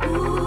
Hello,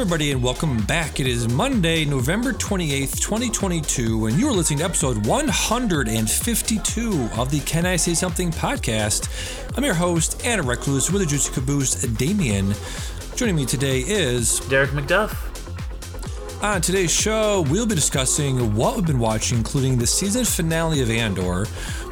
everybody, and welcome back. It is Monday, November 28th, 2022, and you're listening to episode 152 of the Can I Say Something podcast. I'm your host, Anna Recluse, with the Juicy Caboose, Damian. Joining me today is Derick McDuff. On today's show, we'll be discussing what we've been watching, including the season finale of Andor,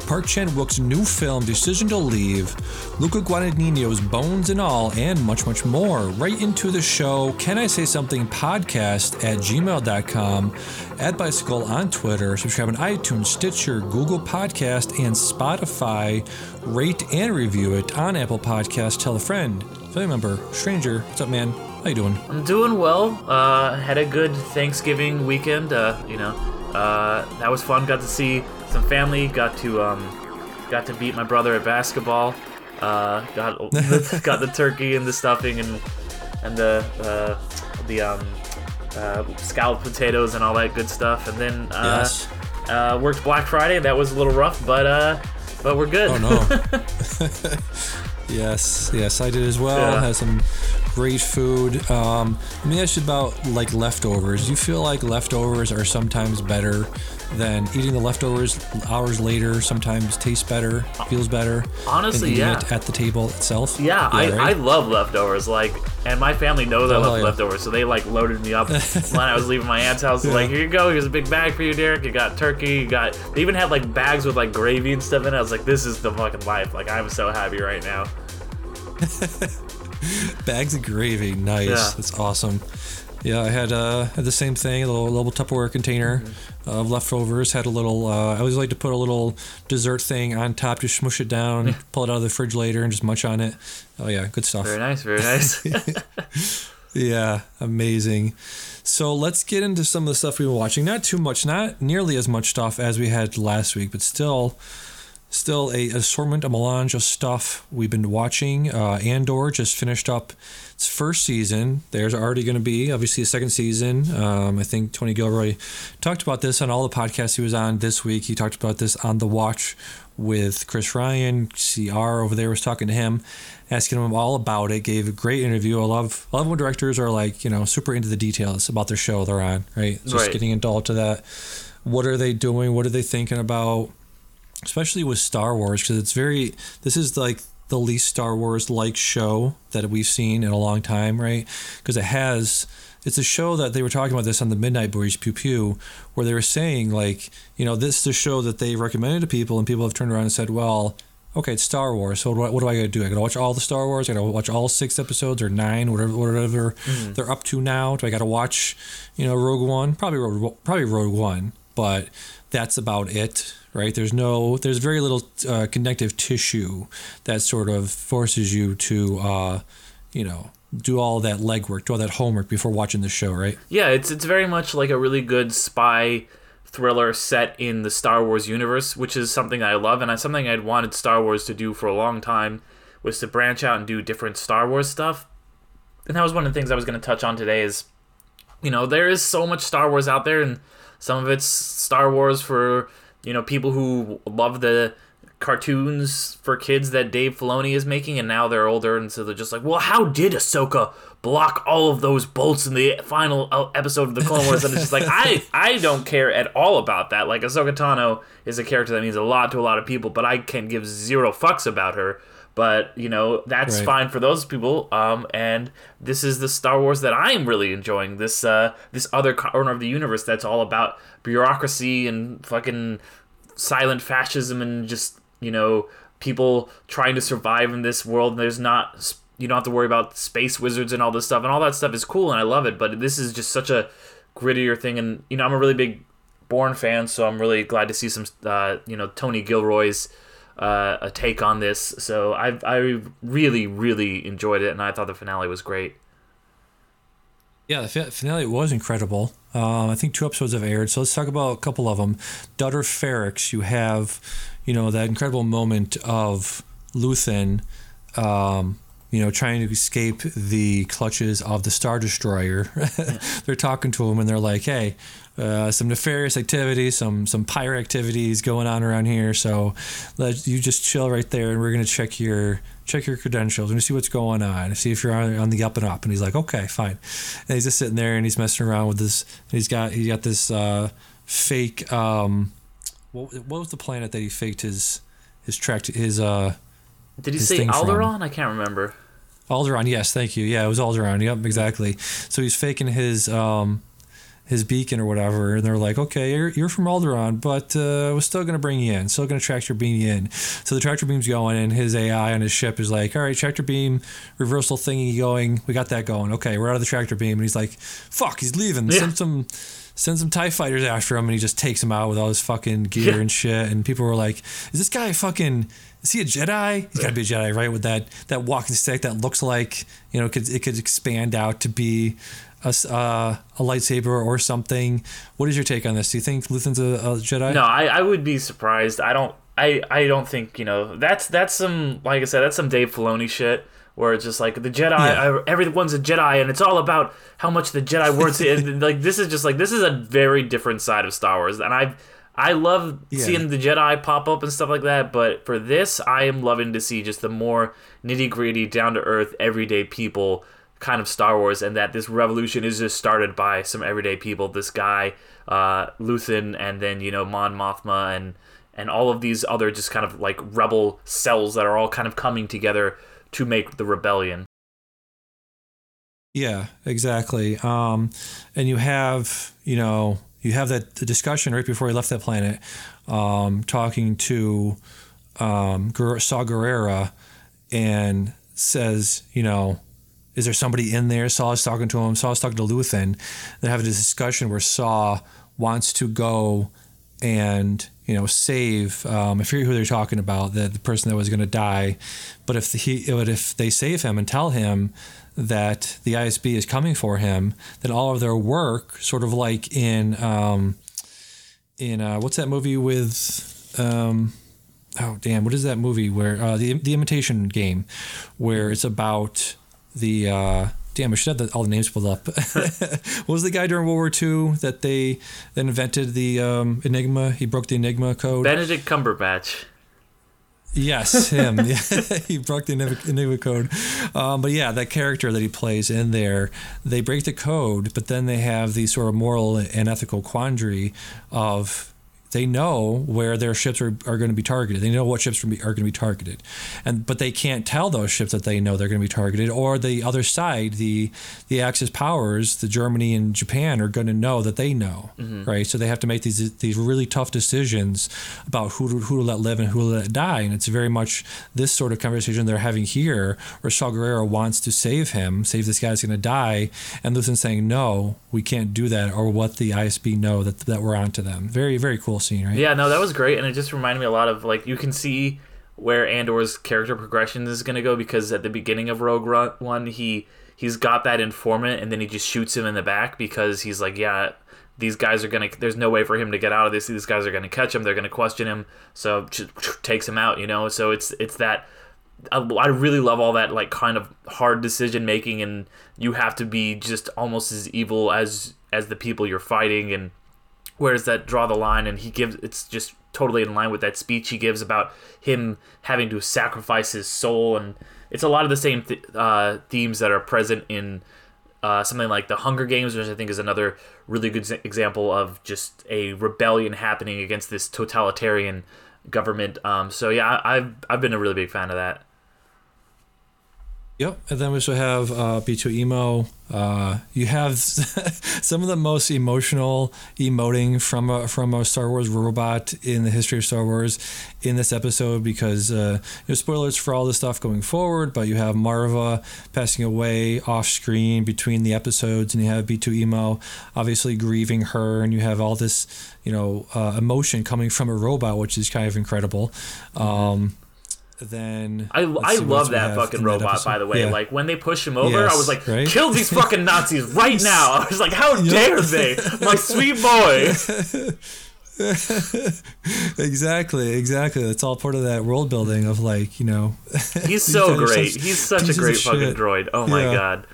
Park Chan Wook's new film, Decision to Leave, Luca Guadagnino's Bones and All, and much, much more. Write into the show, Can I Say Something podcast at gmail.com, at bisickle on Twitter, subscribe on iTunes, Stitcher, Google Podcast, and Spotify. Rate and review it on Apple Podcast. Tell a friend, family member, stranger. What's up, man? How you doing? I'm doing well. Uh, had a good Thanksgiving weekend. Uh, you know, uh, that was fun. Got to see some family. Got to um, got to beat my brother at basketball. Uh, got got the turkey and the stuffing and and the uh, the um, uh, scalloped potatoes and all that good stuff. And then uh, Yes. uh, worked Black Friday. That was a little rough, but uh, but we're good. Oh no. yes, yes, I did as well. Yeah. Had some great food. Um, let me ask you about like leftovers. Do you feel like leftovers are sometimes better than eating the leftovers hours later? Sometimes tastes better, feels better. Honestly, yeah. at the table itself. Yeah, I, I right? love leftovers. Like, and my family knows I Oh, love yeah. leftovers, so they like loaded me up when I was leaving my aunt's house. Like, here you go. Here's a big bag for you, Derick. You got turkey. You got. They even had like bags with like gravy and stuff in it. I was like, this is the fucking life. Like, I'm so happy right now. Bags of gravy, nice. Yeah. That's awesome. Yeah, I had uh had the same thing, a little little Tupperware container Mm-hmm. Of leftovers. Had a little. Uh, I always like to put a little dessert thing on top, just smush it down, pull it out of the fridge later, and just munch on it. Oh yeah, good stuff. Very nice. Very nice. Yeah, amazing. So let's get into some of the stuff we've been watching. Not too much, not nearly as much stuff as we had last week, but still, still a assortment, a melange of stuff we've been watching. Uh, Andor just finished up its first season. There's already going to be obviously a second season. Um, I think Tony Gilroy talked about this on all the podcasts he was on this week. He talked about this on the Watch with Chris Ryan. CR over there was talking to him, asking him all about it. Gave a great interview. I love I love when directors are like you know super into the details about their show they're on. Right, just Right. getting into all to that. What are they doing? What are they thinking about? especially with Star Wars because it's very this is like the least Star Wars like show that we've seen in a long time, right? Because it has it's a show that they were talking about this on the Midnight Boys Pew Pew, where they were saying like, you know, this is a show that they recommended to people, and people have turned around and said, well. Okay, it's Star Wars. So what, what do I got to do? I got to watch all the Star Wars. I got to watch all six episodes or nine, whatever, whatever mm. they're up to now. Do I got to watch, you know, Rogue One? Probably Rogue, probably Rogue One, but that's about it, right? There's no, there's very little uh, connective tissue that sort of forces you to, uh, you know, do all that legwork, do all that homework before watching the show, right? yeah, it's it's very much like a really good spy thriller set in the Star Wars universe, which is something I love and something I'd wanted Star Wars to do for a long time was to branch out and do different Star Wars stuff. And that was one of the things I was going to touch on today is you know, there is so much Star Wars out there and some of it's Star Wars for, you know, people who love the cartoons for kids that Dave Filoni is making, and now they're older, and so they're just like, well, how did Ahsoka block all of those bolts in the final uh, episode of the Clone Wars? And it's just like, I, I don't care at all about that. Like, Ahsoka Tano is a character that means a lot to a lot of people, but I can give zero fucks about her. But you know that's Right. fine for those people. Um, and this is the Star Wars that I am really enjoying. This uh, this other corner of the universe that's all about bureaucracy and fucking silent fascism and just you know people trying to survive in this world and there's not you don't have to worry about space wizards and all this stuff and all that stuff is cool and i love it but this is just such a grittier thing and you know i'm a really big Bourne fan so i'm really glad to see some uh, you know tony gilroy's uh, a take on this. So I I really really enjoyed it, and I thought the finale was great. Yeah, the finale was incredible. Um, I think two episodes have aired, so let's talk about a couple of them. Daughter Ferrix, you have, you know, that incredible moment of Luthen, um, you know, trying to escape the clutches of the Star Destroyer. they're talking to him and they're like, "Hey, uh, some nefarious activity, some some pirate activities going on around here. So let you just chill right there, and we're gonna check your check your credentials and see what's going on, see if you're on, on the up and up." And he's like, "Okay, fine." And he's just sitting there and he's messing around with this. He's got he got this uh, fake. Um, what, what was the planet that he faked his his track his uh did he say Alderaan? From. I can't remember. Alderaan, yes, thank you. Yeah, it was Alderaan. Yep, exactly. So he's faking his um, his beacon or whatever, and they're like, "Okay, you're, you're from Alderaan, but uh, we're still gonna bring you in. Still gonna tractor beam you in." So the tractor beam's going, and his AI on his ship is like, "All right, tractor beam reversal thingy going. We got that going. Okay, we're out of the tractor beam." And he's like, "Fuck, he's leaving. Yeah. Send some." Send some TIE fighters after him and he just takes him out with all his fucking gear yeah. and shit. And people were like, Is this guy fucking is he a Jedi? He's got to be a Jedi, right? With that that walking stick that looks like you know could it could expand out to be a, uh, a lightsaber or something. What is your take on this? Do you think Luthen's a, a Jedi? No, I, I would be surprised. I don't. I, I don't think you know that's that's some like I said that's some Dave Filoni shit where it's just like the Jedi yeah. everyone's a Jedi and it's all about how much the Jedi worth and like this is just like this is a very different side of Star Wars and I've I love yeah. seeing the Jedi pop up and stuff like that, but for this, I am loving to see just the more nitty gritty, down to earth, everyday people kind of Star Wars, and that this revolution is just started by some everyday people. This guy, uh, Luthen, and then you know Mon Mothma, and and all of these other just kind of like rebel cells that are all kind of coming together to make the rebellion. Yeah, exactly. Um, and you have you know you have that discussion right before he left that planet, um, talking to um, Saw Gerrera, and says, you know, is there somebody in there? Saw is talking to him. Saw is talking to Luthen. They have a discussion where Saw wants to go and you know save. Um, I forget who they're talking about. The, the person that was going to die, but if he, but if they save him and tell him that the ISB is coming for him, that all of their work, sort of like in um, in uh, what's that movie with um, oh damn, what is that movie where uh, the the Imitation Game, where it's about the uh, damn, I should have the, all the names pulled up. what was the guy during World War II that they invented the um, Enigma? He broke the Enigma code. Benedict Cumberbatch. Yes, him. he broke the Enigma code. Um, but yeah, that character that he plays in there, they break the code, but then they have the sort of moral and ethical quandary of they know where their ships are, are going to be targeted. They know what ships are, going to be targeted, and but they can't tell those ships that they know they're going to be targeted. Or the other side, the the Axis powers, the Germany and Japan, are going to know that they know, mm-hmm. right? So they have to make these these really tough decisions about who to, who to let live and who to let die. And it's very much this sort of conversation they're having here, where Saw Gerrera wants to save him, save this guy's going to die, and Luthen's saying no, we can't do that, or what the ISB know that that we're onto them. Very very cool scene, right? Yeah, no, that was great, and it just reminded me a lot of like you can see where Andor's character progression is to go because at the beginning of Rogue One, he he's got that informant, and then he just shoots him in the back because he's like, yeah. These guys are gonna. There's no way for him to get out of this. These guys are gonna catch him. They're gonna question him. So takes him out. You know. So it's it's that I really love all that like kind of hard decision making and you have to be just almost as evil as as the people you're fighting and where's that draw the line and he gives it's just totally in line with that speech he gives about him having to sacrifice his soul and it's a lot of the same th- uh, themes that are present in uh, something like the Hunger Games, which I think is another really good example of just a rebellion happening against this totalitarian government. Um, so yeah, I, I've I've been a really big fan of that. Yep, and then we also have uh, B2EMO. Uh, you have some of the most emotional emoting from a, from a Star Wars robot in the history of Star Wars in this episode because uh, know, spoilers for all this stuff going forward, but you have Marva passing away off screen between the episodes, and you have B2EMO obviously grieving her, and you have all this you know uh, emotion coming from a robot, which is kind of incredible. Um, then I, I love that fucking robot by the way. Yeah. like when they push him over yes, I was like right? kill these fucking Nazis right now. I was like how dare they? My sweet boy. Exactly exactly. That's all part of that world building of like you know. He's so great. such, he's such a great fucking shit. droid. Oh my yeah. god.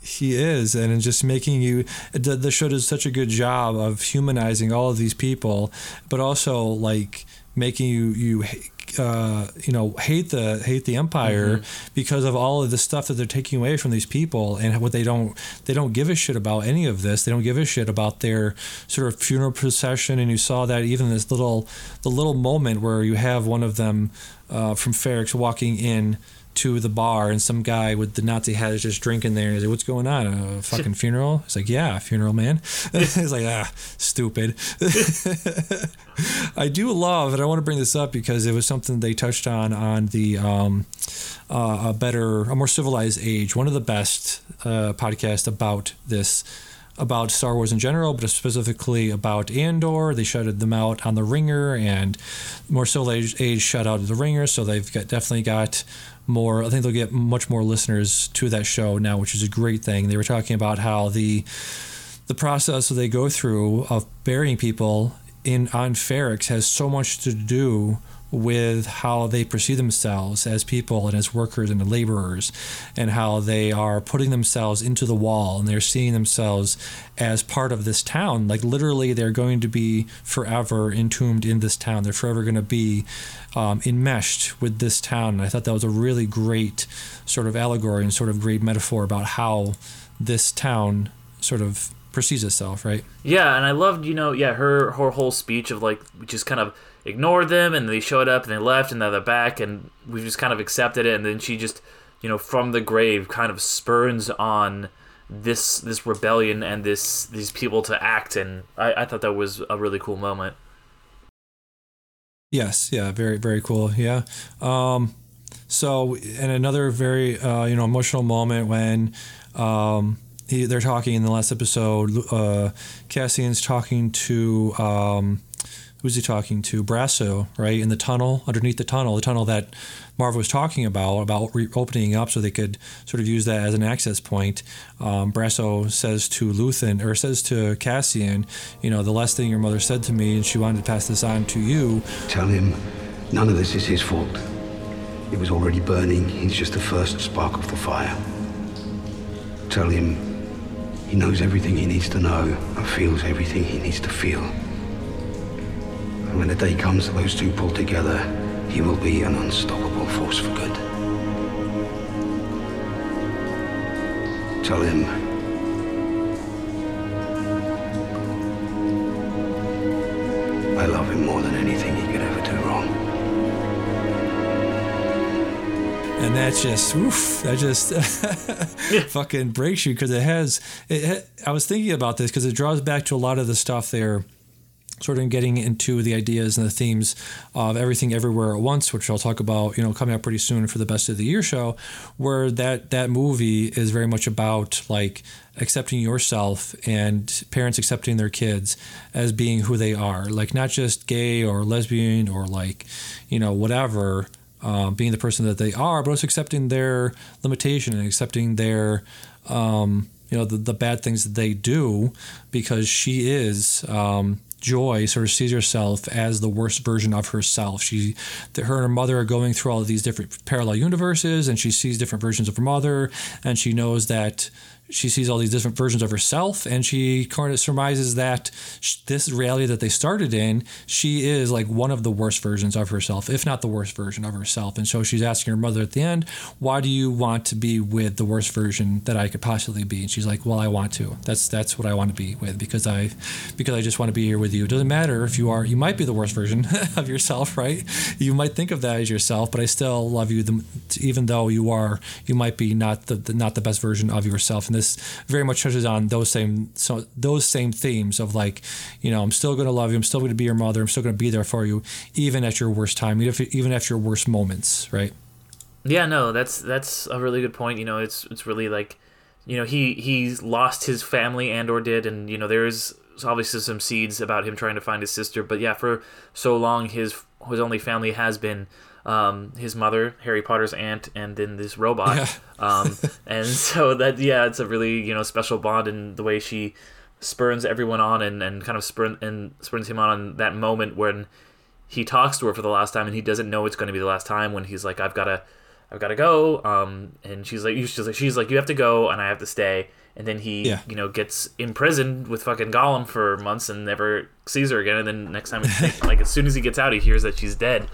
He is and just making you the, the show does such a good job of humanizing all of these people but also like making you you uh, you know hate the hate the empire mm-hmm. because of all of the stuff that they're taking away from these people and what they don't they don't give a shit about any of this they don't give a shit about their sort of funeral procession and you saw that even this little the little moment where you have one of them uh, from Ferrix walking in to the bar and some guy with the Nazi hat is just drinking there. He's like, "What's going on? A fucking funeral?" He's like, "Yeah, funeral, man." He's like, "Ah, stupid." I do love, and I want to bring this up because it was something they touched on on the um, uh, a better, a more civilized age. One of the best uh, podcasts about this about Star Wars in general, but specifically about Andor. They shouted them out on the Ringer, and more civilized age shut out the Ringer, so they've got definitely got more. I think they'll get much more listeners to that show now, which is a great thing. They were talking about how the the process that they go through of burying people in on Ferrix has so much to do with how they perceive themselves as people and as workers and laborers, and how they are putting themselves into the wall and they're seeing themselves as part of this town. Like literally, they're going to be forever entombed in this town. They're forever going to be um, enmeshed with this town. And I thought that was a really great sort of allegory and sort of great metaphor about how this town sort of perceives itself, right? Yeah, and I loved, you know, yeah, her her whole speech of like just kind of ignored them and they showed up and they left and now they're back and we've just kind of accepted it and then she just you know from the grave kind of spurns on this this rebellion and this these people to act and I, I thought that was a really cool moment. Yes yeah very very cool yeah. Um so and another very uh, you know emotional moment when um he, they're talking in the last episode uh cassian's talking to um who's he talking to? Brasso, right? In the tunnel, underneath the tunnel, the tunnel that Marva was talking about, about re- opening up so they could sort of use that as an access point. Um, Brasso says to Luthen, or says to Cassian, you know, the last thing your mother said to me, and she wanted to pass this on to you. Tell him none of this is his fault. It was already burning. He's just the first spark of the fire. Tell him he knows everything he needs to know and feels everything he needs to feel. When the day comes that those two pull together, he will be an unstoppable force for good. Tell him I love him more than anything he could ever do wrong. and that just oof, that just fucking breaks you because it has it, I was thinking about this because it draws back to a lot of the stuff there sort of getting into the ideas and the themes of everything everywhere at once which i'll talk about you know coming up pretty soon for the best of the year show where that that movie is very much about like accepting yourself and parents accepting their kids as being who they are. Like not just gay or lesbian or like you know whatever uh, being the person that they are but also accepting their limitation and accepting their um, you know the, the bad things that they do because she is um, Joy sort of sees herself as the worst version of herself. She, her and her mother are going through all of these different parallel universes, and she sees different versions of her mother, and she knows that she sees all these different versions of herself and she kind of surmises that sh- this reality that they started in she is like one of the worst versions of herself if not the worst version of herself. And so she's asking her mother at the end why do you want to be with the worst version that i could possibly be? And she's like well i want to. That's that's what i want to be with because i because i just want to be here with you. It doesn't matter if you are you might be the worst version of yourself right? You might think of that as yourself but i still love you the, even though you are you might be not the, the not the best version of yourself. And this very much touches on those same so those same themes of like you know i'm still going to love you i'm still going to be your mother i'm still going to be there for you even at your worst time even, even at your worst moments right? Yeah no that's that's a really good point you know it's it's really like you know he he's lost his family and or did and you know there's obviously some seeds about him trying to find his sister but yeah for so long his his only family has been um, his mother, Harry Potter's aunt, and then this robot. Yeah. um, and so that yeah, it's a really you know special bond in the way she spurns everyone on and, and kind of spurn and spurns him on in that moment when he talks to her for the last time and he doesn't know it's going to be the last time when he's like I've got to I've got to go um and she's like she's like she's like you have to go and I have to stay and then he Yeah. you know gets imprisoned with fucking Gollum for months and never sees her again and then next time like as soon as he gets out he hears that she's dead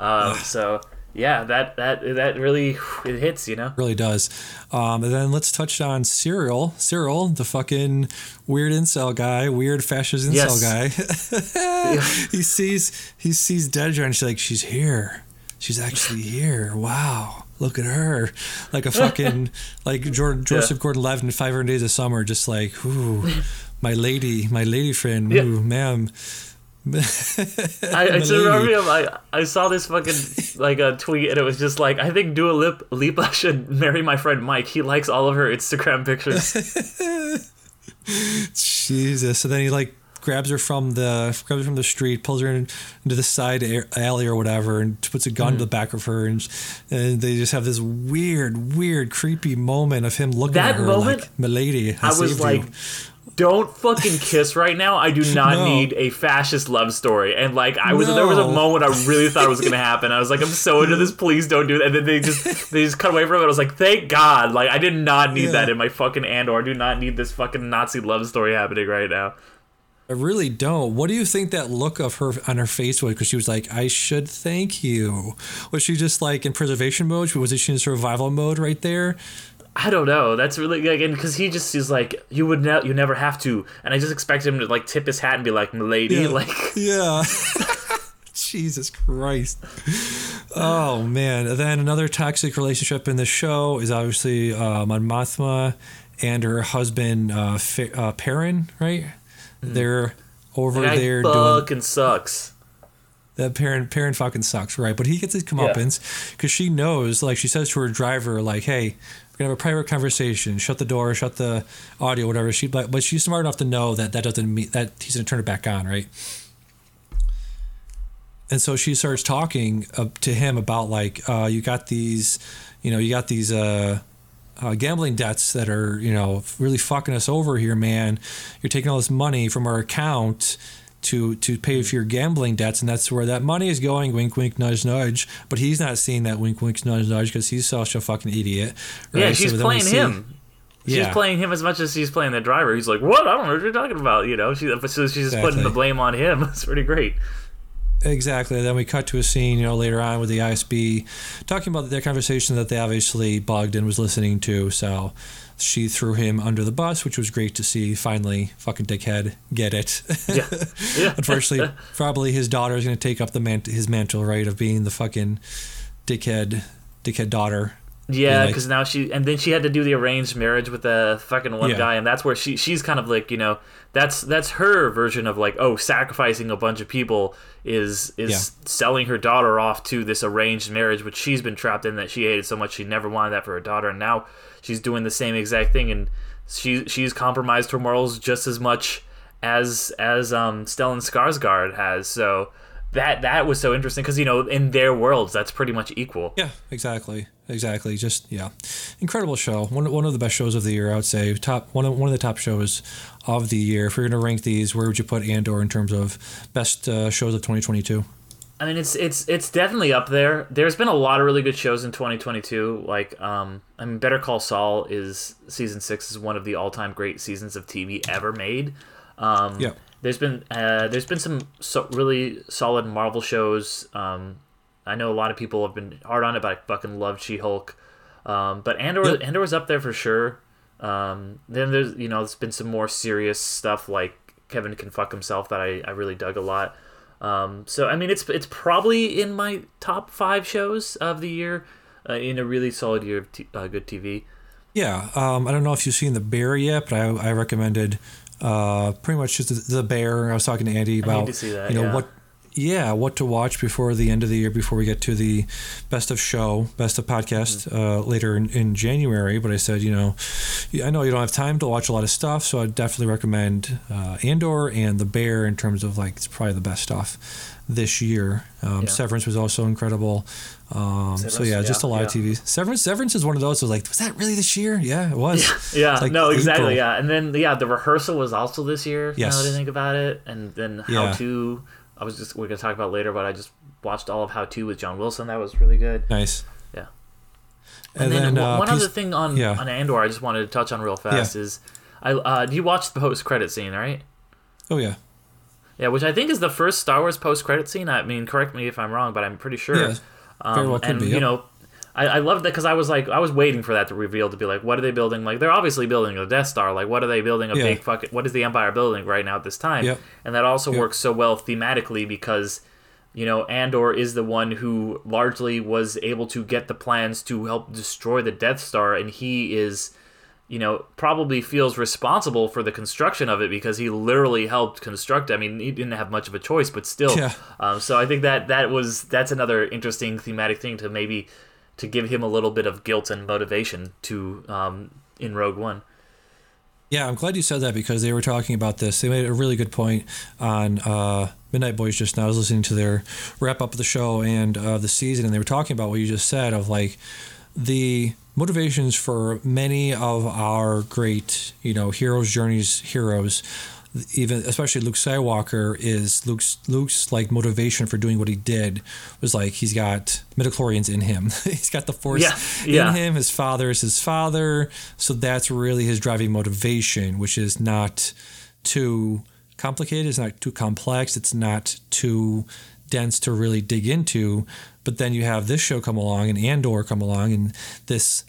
um so yeah that that that really it hits you know really does. Um, and then let's touch on Cyril. Cyril, the fucking weird incel guy, weird fascist incel guy. he sees he sees Dedra and she's like, she's here. She's actually here. Wow. Look at her. Like a fucking like Jordan, Joseph Gordon Levitt in 500 Days of Summer, just like, ooh, my lady, my lady friend, Yeah. ooh, ma'am. I, I just remember him. I, I saw this fucking like a tweet, and it was just like, I think Dua Lip, Lipa should marry my friend Mike. He likes all of her Instagram pictures. Jesus. So then he like grabs her from the grabs her from the street, pulls her in, into the side alley or whatever, and puts a Mm-hmm. gun to the back of her, and and they just have this weird, weird, creepy moment of him looking That at her moment, like, "Milady, I, I was like, you." Don't fucking kiss right now. I do not No. need a fascist love story. And like, I was there was a moment I really thought it was gonna happen. I was like, I'm so into this. Please don't do that. And then they just they just cut away from it. I was like, thank God. Like, I did not need Yeah. that in my fucking Andor. I do not need this fucking Nazi love story happening right now. I really don't. What do you think that look of her on her face was? Because she was like, "I should thank you." Was she just like in preservation mode? Was she in survival mode right there? I don't know. That's really again because he just is like you would ne- you never have to, and I just expect him to like tip his hat and be like, "Milady," Yeah. like Yeah. Jesus Christ. Oh man. And then another toxic relationship in the show is obviously uh, and her husband uh, Fa- uh, Perrin, right? They're over guy there doing fucking sucks. that parent Perrin fucking sucks, right? But he gets his comeuppance because she knows, like she says to her driver, like, "Hey, gonna have a private conversation. Shut the door. Shut the audio. Whatever." She, but but she's smart enough to know that that doesn't mean that he's gonna turn it back on, right? and so she starts talking uh, to him about like uh, you got these you know you got these uh, uh, gambling debts that are you know really fucking us over here man you're taking all this money from our account to to pay for your gambling debts and that's where that money is going wink wink nudge nudge but he's not seeing that wink wink nudge nudge because he's such a fucking idiot Yeah, she's So playing him. She's Yeah. playing him as much as she's playing the driver. He's like, "What? I don't know what you're talking about." You know, she, so she's just putting the blame on him. It's pretty great. Exactly. Then we cut to a scene, you know, later on with the ISB talking about their conversation that they obviously bugged and was listening to. So she threw him under the bus, which was great to see. Finally, fucking dickhead, get it. Yeah, yeah. Unfortunately, probably his daughter is going to take up the mant- his mantle, right, of being the fucking dickhead, dickhead daughter. Yeah, like- because now she and then she had to do the arranged marriage with the fucking one Yeah. guy, and that's where she she's kind of like you know that's that's her version of like oh sacrificing a bunch of people is is Yeah. selling her daughter off to this arranged marriage, which she's been trapped in that she hated so much she never wanted that for her daughter, and now she's doing the same exact thing, and she she's compromised her morals just as much as as um Stellan Skarsgård has, so. That that was so interesting because you know in their worlds that's pretty much equal. Yeah, exactly, exactly. Just yeah, incredible show. One one of the best shows of the year, I would say. Top one of one of the top shows of the year. If you're going to rank these, where would you put Andor in terms of best uh, shows of 2022? I mean, it's it's it's definitely up there. There's been a lot of really good shows in 2022. Like, um, I mean, Better Call Saul is season six is one of the all time great seasons of TV ever made. Um, Yeah. There's been uh, there's been some so really solid Marvel shows. Um, I know a lot of people have been hard on it, but I fucking love She Hulk. Um, but Andor Yep. Andor's up there for sure. Um, then there's you know there's been some more serious stuff like Kevin can fuck himself that I, I really dug a lot. Um, so I mean it's it's probably in my top five shows of the year uh, in a really solid year of t- uh, good TV. Yeah, um, I don't know if you've seen The Bear yet, but I, I recommended uh, pretty much just the, Bear. I was talking to Andy about to that, you know yeah. what, yeah, what to watch before the end of the year, before we get to the best of show, best of podcast Mm-hmm. uh, later in, in January. But I said, you know, I know you don't have time to watch a lot of stuff, so I definitely recommend uh, Andor and The Bear in terms of like it's probably the best stuff this year. Um, Yeah. Severance was also incredible. Um, so yeah, just a yeah, lot of yeah. TV. Severance, Severance is one of those. Was like, was that really this year? Yeah, it was. Yeah, It's like no, exactly. Yeah, and then yeah, the rehearsal was also this year. Yes. Now that I think about it, and then How Yeah. to. I was just we're gonna talk about later, but I just watched all of How to with John Wilson. That was really good. Nice. Yeah. And, And, then, then, one uh, one piece- other thing on yeah. on Andor, I just wanted to touch on real fast is, I uh, you watched the post credit scene, right? Oh yeah. Yeah, which I think is the first Star Wars post credit scene. I mean, correct me if I'm wrong, but I'm pretty sure. Yeah, very um, well could and be, you know, I, I loved that because I was like, I was waiting for that to reveal to be like, what are they building? Like, they're obviously building a Death Star. Like, what are they building a Yeah. big fucking? What is the Empire building right now at this time? Yep. And that also Yep. works so well thematically because. You know, Andor is the one who largely was able to get the plans to help destroy the Death Star, and he is you know, probably feels responsible for the construction of it because he literally helped construct. it. I mean, he didn't have much of a choice, but still. Yeah. Um, so I think that that was that's another interesting thematic thing to maybe to give him a little bit of guilt and motivation to um, in Rogue One. Yeah, I'm glad you said that because they were talking about this. They made a really good point on uh, Midnight Boys just now. I was listening to their wrap up of the show and uh, the season, and they were talking about what you just said of like the motivations for many of our great, you know, heroes' journeys, heroes. Even especially Luke Skywalker is Luke's Luke's like motivation for doing what he did was like he's got midichlorians in him. he's got the force Yeah, yeah. in him. His father is his father, so that's really his driving motivation, which is not too complicated. It's not too complex. It's not too dense to really dig into. But then you have this show come along and Andor come along and this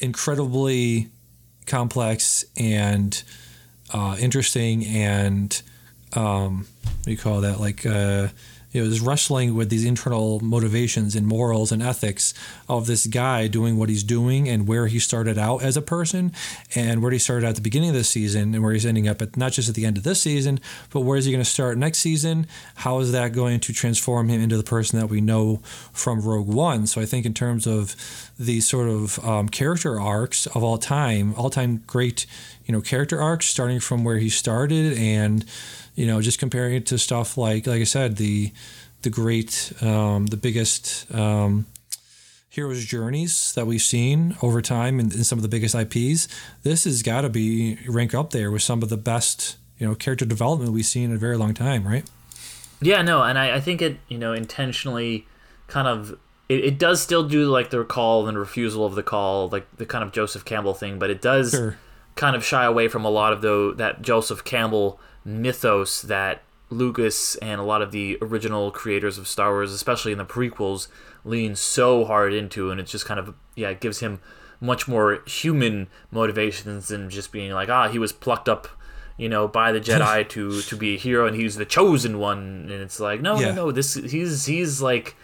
incredibly complex and uh, interesting and um, what do you call that? Like uh, it was wrestling with these internal motivations and morals and ethics of this guy doing what he's doing and where he started out as a person and where he started out at the beginning of this season and where he's ending up at not just at the end of this season, but where is he going to start next season? How is that going to transform him into the person that we know from Rogue One? So I think in terms of the sort of um, character arcs of all time, all time great, you know, character arcs starting from where he started and you know, just comparing it to stuff like, like I said, the the great, um, the biggest um, heroes' journeys that we've seen over time, and, and some of the biggest IPs. This has got to be rank up there with some of the best, you know, character development we've seen in a very long time, right? Yeah, no, and I, I think it you know intentionally kind of it, it does still do like the call and refusal of the call, like the kind of Joseph Campbell thing, but it does Sure. kind of shy away from a lot of the that Joseph Campbell mythos that Lucas and a lot of the original creators of Star Wars, especially in the prequels, lean so hard into, and it's just kind of yeah, it gives him much more human motivations than just being like ah he was plucked up you know by the Jedi to to be a hero and he's the chosen one, and it's like no Yeah. no no this he's he's like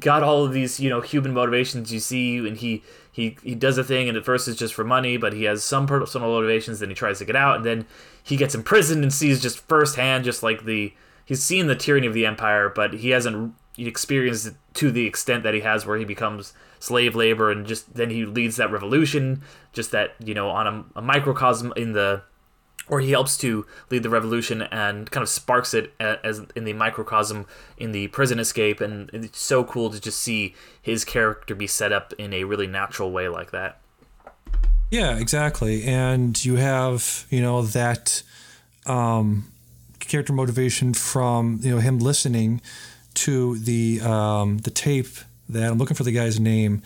got all of these you know human motivations you see and he he he does a thing and at first it's just for money but he has some personal motivations then he tries to get out and then he gets imprisoned and sees just firsthand just like the he's seen the tyranny of the empire but he hasn't experienced it to the extent that he has where he becomes slave labor and just then he leads that revolution just that you know on a, a microcosm in the or he helps to lead the revolution and kind of sparks it as in the microcosm in the prison escape and it's so cool to just see his character be set up in a really natural way like that Yeah, exactly. And you have, you know, that um, character motivation from, you know, him listening to the um, the tape that I'm looking for the guy's name. Do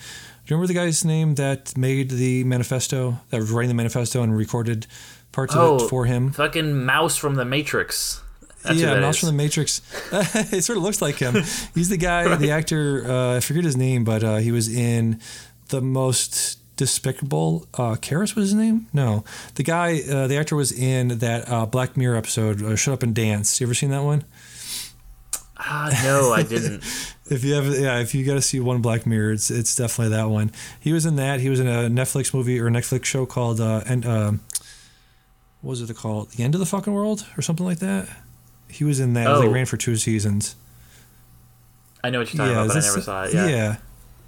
you remember the guy's name that made the manifesto, that was writing the manifesto and recorded parts of Oh, it for him? Fucking mouse from the Matrix. That's yeah, Mouse is. from the Matrix. it sort of looks like him. He's the guy, the actor. Uh, I forget his name, but uh, he was in the most despicable. Uh, Karis was his name? No, the guy, uh, the actor was in that uh, Black Mirror episode, uh, "Shut Up and Dance." You ever seen that one? Ah, no, I didn't. If you have, yeah, if you got to see one Black Mirror, it's it's definitely that one. He was in that. He was in a Netflix movie or Netflix show called uh, and uh, what was it called? The End of the Fucking World or something like that. He was in that. Oh. like ran for two seasons. I know what you're talking yeah, about, but I never saw it. Yeah. yeah,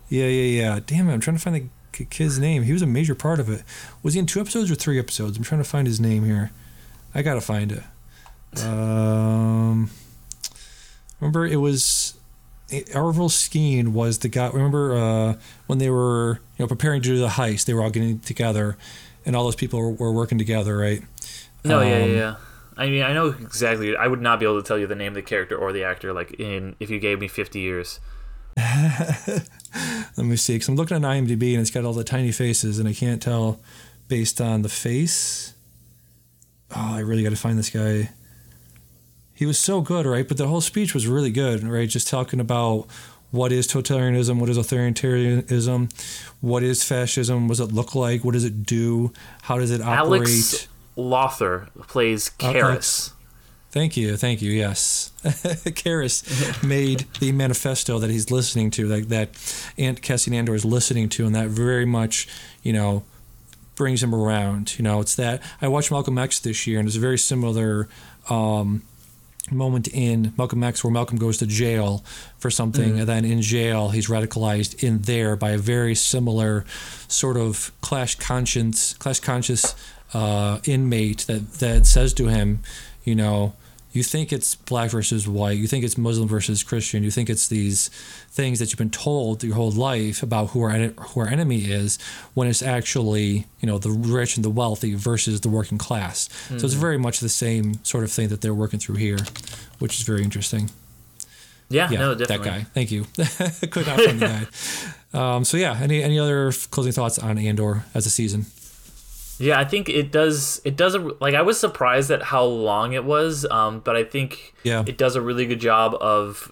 yeah, yeah, yeah. Damn it! I'm trying to find the kid's name. He was a major part of it. Was he in two episodes or three episodes? I'm trying to find his name here. I gotta find it. Um, remember it was Arvel Skeen was the guy. Remember uh, when they were you know preparing to do the heist? They were all getting together, and all those people were, were working together, right? No, yeah, yeah, Um, yeah. I mean, I know exactly. I would not be able to tell you the name of the character or the actor, like in if you gave me 50 years. Let me see, because I'm looking at IMDb and it's got all the tiny faces, and I can't tell based on the face. Oh, I really got to find this guy. He was so good, right? But the whole speech was really good, right? Just talking about what is totalitarianism, what is authoritarianism, what is fascism, what does it look like, what does it do, how does it operate? Alex Lawther plays Okay. Karis. Thank you, thank you. Yes, Karis made the manifesto that he's listening to, like that Aunt Cassian Andor is listening to, and that very much, you know, brings him around. You know, it's that I watched Malcolm X this year, and it's a very similar um, moment in Malcolm X where Malcolm goes to jail for something, and then in jail he's radicalized in there by a very similar sort of clash conscience, clash conscious uh, inmate that that says to him, you know. You think it's black versus white. You think it's Muslim versus Christian. You think it's these things that you've been told your whole life about who our who our enemy is, when it's actually you know the rich and the wealthy versus the working class. So it's very much the same sort of thing that they're working through here, which is very interesting. Yeah, Yeah, no, that guy. Thank you. Not find the guy. Um, so yeah, any any other closing thoughts on Andor as a season? Yeah, I think it does. It does a, like I was surprised at how long it was, um, but I think Yeah. it does a really good job of.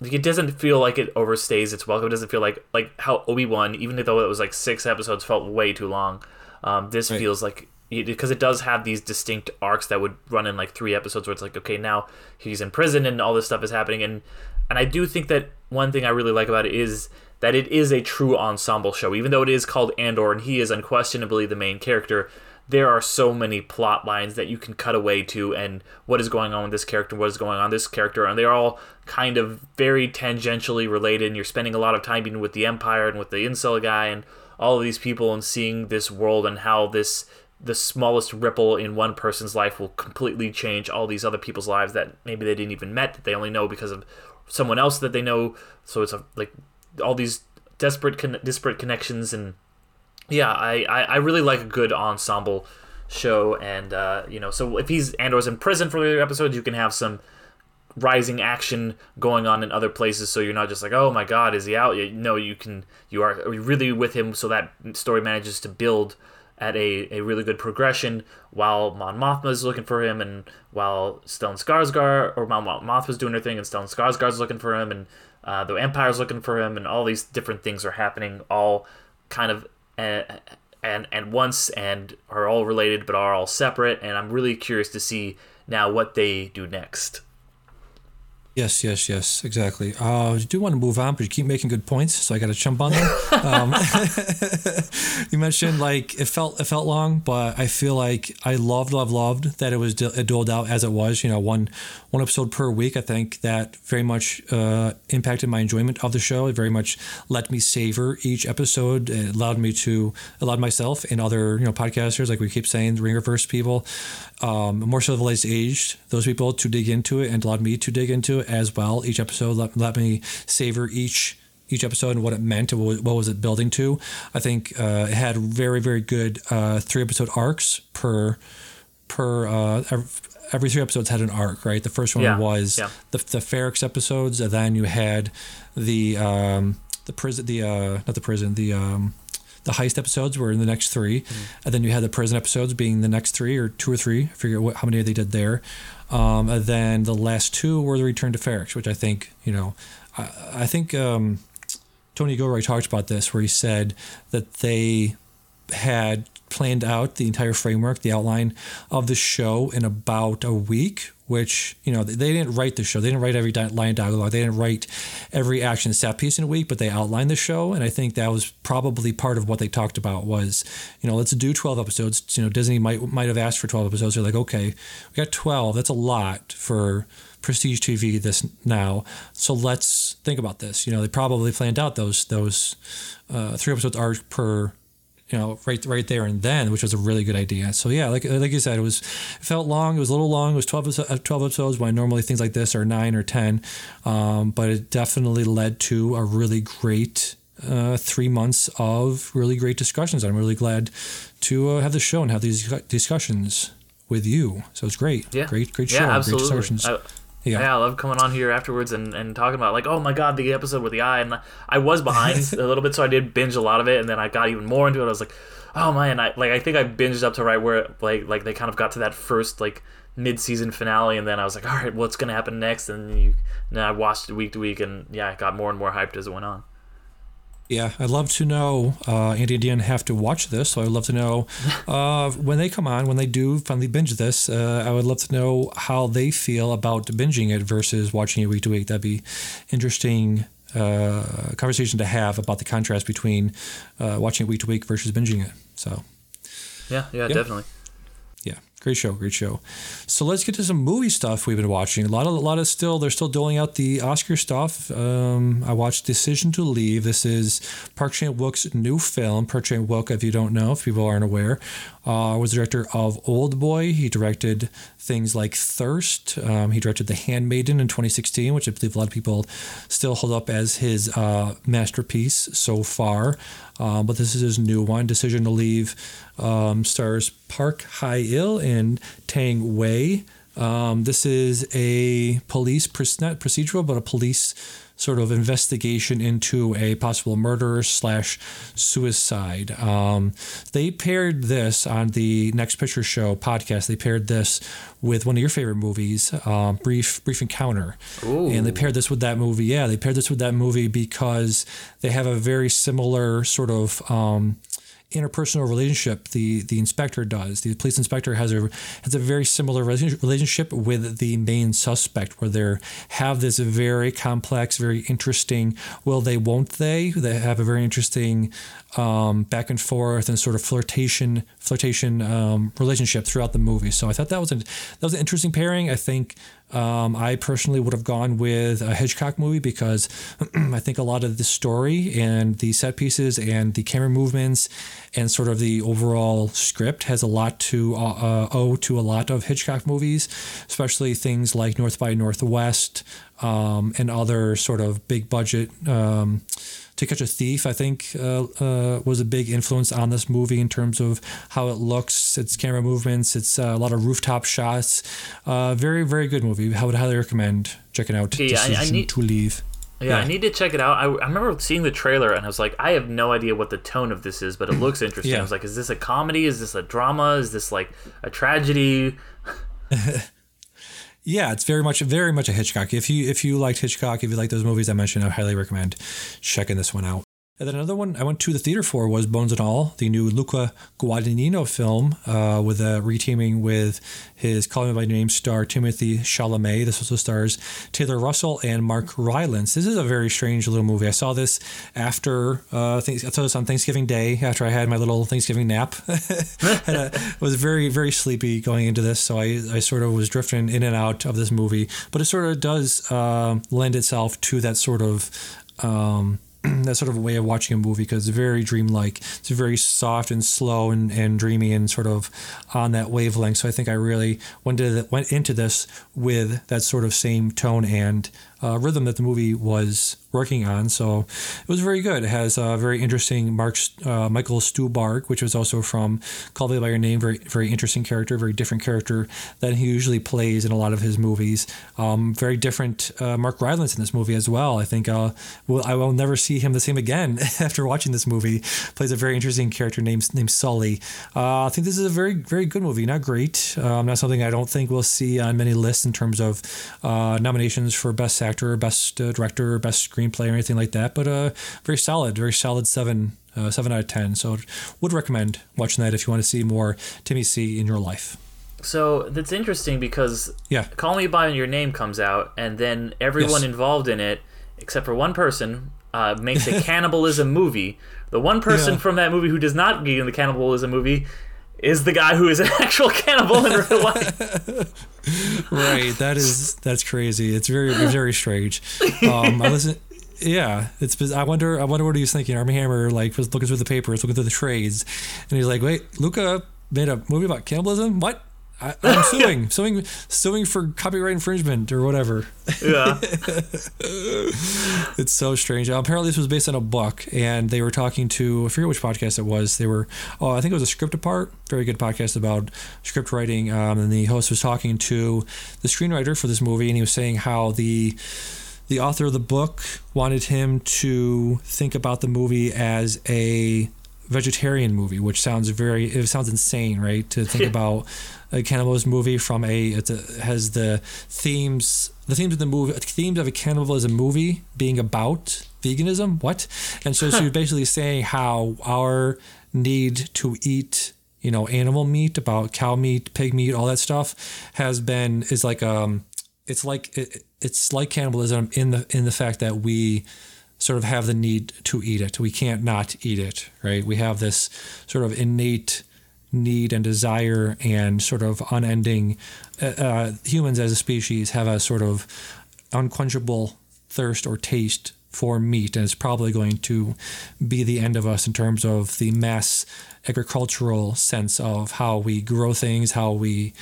Like, it doesn't feel like it overstays its welcome. It doesn't feel like like how Obi Wan, even though it was like six episodes, felt way too long. Um, this Right. feels like because it does have these distinct arcs that would run in like three episodes, where it's like okay, now he's in prison and all this stuff is happening, and and I do think that one thing I really like about it is that it is a true ensemble show. Even though it is called Andor and he is unquestionably the main character, there are so many plot lines that you can cut away to and what is going on with this character, what is going on with this character, and they're all kind of very tangentially related and you're spending a lot of time being with the Empire and with the Incel guy and all of these people and seeing this world and how this the smallest ripple in one person's life will completely change all these other people's lives that maybe they didn't even met that they only know because of someone else that they know so it's a, like all these desperate con- disparate connections and yeah I, I i really like a good ensemble show and uh you know so if he's andor's in prison for the other episodes you can have some rising action going on in other places so you're not just like oh my god is he out? No you can you are really with him so that story manages to build at a, a really good progression while Mon Mothma is looking for him and while Stellan Skarsgård or Mon Mon Mothma's doing her thing and Stellan Skarsgård's looking for him and uh, the Empire's looking for him and all these different things are happening all kind of uh, and and once and are all related but are all separate and I'm really curious to see now what they do next. Yes, yes, yes, exactly. Uh, I do want to move on, but you keep making good points, so I got to jump on them. um, you mentioned like it felt it felt long, but I feel like I loved, loved, loved that it was it doled out as it was. You know, one one episode per week. I think that very much uh, impacted my enjoyment of the show. It very much let me savor each episode. It allowed me to allowed myself and other you know podcasters, like we keep saying, the Ringerverse people, um, more civilized aged those people to dig into it and allowed me to dig into it as well. Each episode let, let me savor each each episode and what it meant and what, what was it building to. I think uh, it had very very good uh, three episode arcs per per uh, every three episodes had an arc, right? The first one Yeah, was yeah. the the Ferrix episodes, and then you had the um, the prison, the uh, not the prison, the um, the heist episodes were in the next 3 Mm-hmm. and then you had the prison episodes being the next three or two or three. I forget what, how many they did there. Um, and then the last two were the Return to Ferrix, which I think you know, I, I think um, Tony Gilroy talked about this, where he said that they had planned out the entire framework, the outline of the show in about a week. Which you know they, didn't write the show, they didn't write every line dialogue, they didn't write every action set piece in a week, but they outlined the show, and I think that was probably part of what they talked about was, you know, let's do twelve episodes. You know, Disney might might have asked for twelve episodes. They're like, okay, we got twelve. That's a lot for prestige TV this now. So let's think about this. You know, they probably planned out those those uh, three episodes arc per you know right right there and then which was a really good idea. So yeah like like you said it was it felt long it was a little long it was 12, uh, 12 episodes when normally things like this are 9 or 10 um, but it definitely led to a really great uh, three months of really great discussions. I'm really glad to uh, have the show and have these discussions with you. So it's great. Yeah. great great show Yeah, great discussions. I, Yeah. yeah. I love coming on here afterwards and, and talking about like, oh my god, the episode with the eye, and I was behind a little bit, so I did binge a lot of it, and then I got even more into it. I was like, oh man, I like I think I binged up to right where like like they kind of got to that first like mid season finale, and then I was like, all right, what's gonna happen next? And you, and then I watched it week to week, and yeah, I got more and more hyped as it went on. Yeah, I'd love to know. Uh, Andy and Dean have to watch this, so I'd love to know uh, when they come on, when they do finally binge this. Uh, I would love to know how they feel about binging it versus watching it week to week. That'd be interesting uh, conversation to have about the contrast between uh, watching it week to week versus binging it. So Yeah, yeah, definitely. Great show, great show. So let's get to some movie stuff we've been watching. A lot of, a lot of still, they're still doling out the Oscar stuff. Um, I watched Decision to Leave. This is Park Chan Wook's new film. Park Chan Wook, if you don't know, if people aren't aware, uh, was director of Old Boy. He directed things like Thirst. Um, he directed The Handmaiden in 2016, which I believe a lot of people still hold up as his uh, masterpiece so far. Um, but this is his new one, Decision to Leave. Um, stars Park Hae Il and Tang Wei. Um, this is a police, not procedural, but a police sort of investigation into a possible murder slash suicide. Um, they paired this on the Next Picture Show podcast. They paired this with one of your favorite movies, um, Brief Brief Encounter, and they paired this with that movie. Yeah, they paired this with that movie because they have a very similar sort of. Um, interpersonal relationship the the inspector does. The police inspector has a has a very similar relationship with the main suspect where they have this very complex very interesting will they won't they? They have a very interesting um, back and forth and sort of flirtation flirtation um, relationship throughout the movie so I thought that was an that was an interesting pairing I think um, I personally would have gone with a Hitchcock movie because I think a lot of the story and the set pieces and the camera movements and sort of the overall script has a lot to uh, uh, owe to a lot of Hitchcock movies, especially things like North by Northwest um, and other sort of big budget. Um, to Catch a Thief, I think, uh, uh, was a big influence on this movie in terms of how it looks, its camera movements, it's uh, a lot of rooftop shots. Uh, very, very good movie. I would highly recommend checking out Yeah, I- I need- to Leave. Yeah, I need to check it out. I, I remember seeing the trailer and I was like, I have no idea what the tone of this is, but it looks interesting. Yeah. I was like, is this a comedy? Is this a drama? Is this like a tragedy? Yeah, it's very much, very much a Hitchcock. If you if you liked Hitchcock, if you like those movies I mentioned, I highly recommend checking this one out. And then another one I went to the theater for was Bones and All, the new Luca Guadagnino film uh, with a reteaming with his Call Me by Name star Timothée Chalamet. This also stars Taylor Russell and Mark Rylance. This is a very strange little movie. I saw this after uh, things. I saw this on Thanksgiving Day after I had my little Thanksgiving nap. I was very very sleepy going into this, so I I sort of was drifting in and out of this movie. But it sort of does uh, lend itself to that sort of. Um, that sort of way of watching a movie because it's very dreamlike. It's very soft and slow and, and dreamy and sort of on that wavelength. So I think I really went, to the, went into this with that sort of same tone and uh, rhythm that the movie was working on. So it was very good. It has a very interesting Mark uh, Michael Stuhlbarg, which was also from Call Me by Your Name. Very very interesting character, very different character than he usually plays in a lot of his movies. Um, very different uh, Mark Rylance in this movie as well. I think uh, well, I will never see him the same again after watching this movie. Plays a very interesting character named named Sully. Uh, I think this is a very very good movie. Not great. Um, not something I don't think we'll see on many lists in terms of uh, nominations for best actor, best uh, director, best screenplay, or anything like that. But uh, very solid, very solid seven. Uh, seven out of ten. So, would recommend watching that if you want to see more Timmy C in your life. So that's interesting because Yeah. Call Me by Your Name comes out, and then everyone Yes. involved in it, except for one person, uh, makes a cannibalism movie. The one person Yeah. from that movie who does not be in the cannibalism movie is the guy who is an actual cannibal in real life. right that is that's crazy it's very very strange um i listen yeah it's i wonder i wonder what he was thinking armie hammer like was looking through the papers looking through the trades and he's like wait luca made a movie about cannibalism what I, i'm suing suing suing for copyright infringement or whatever yeah. it's so strange. Apparently, this was based on a book, and they were talking to I forget which podcast it was. They were, oh, I think it was a script apart. Very good podcast about script writing. Um, and the host was talking to the screenwriter for this movie, and he was saying how the the author of the book wanted him to think about the movie as a vegetarian movie, which sounds very it sounds insane, right? To think about a cannibalism movie from a it's a, has the themes the themes of the movie themes of a cannibalism movie being about veganism. What? And so she was basically saying how our need to eat you know animal meat about cow meat pig meat all that stuff has been is like um it's like it, it's like cannibalism in the in the fact that we sort of have the need to eat it. We can't not eat it, right? We have this sort of innate need and desire and sort of unending. Uh, uh, humans as a species have a sort of unquenchable thirst or taste for meat, and it's probably going to be the end of us in terms of the mass agricultural sense of how we grow things, how we,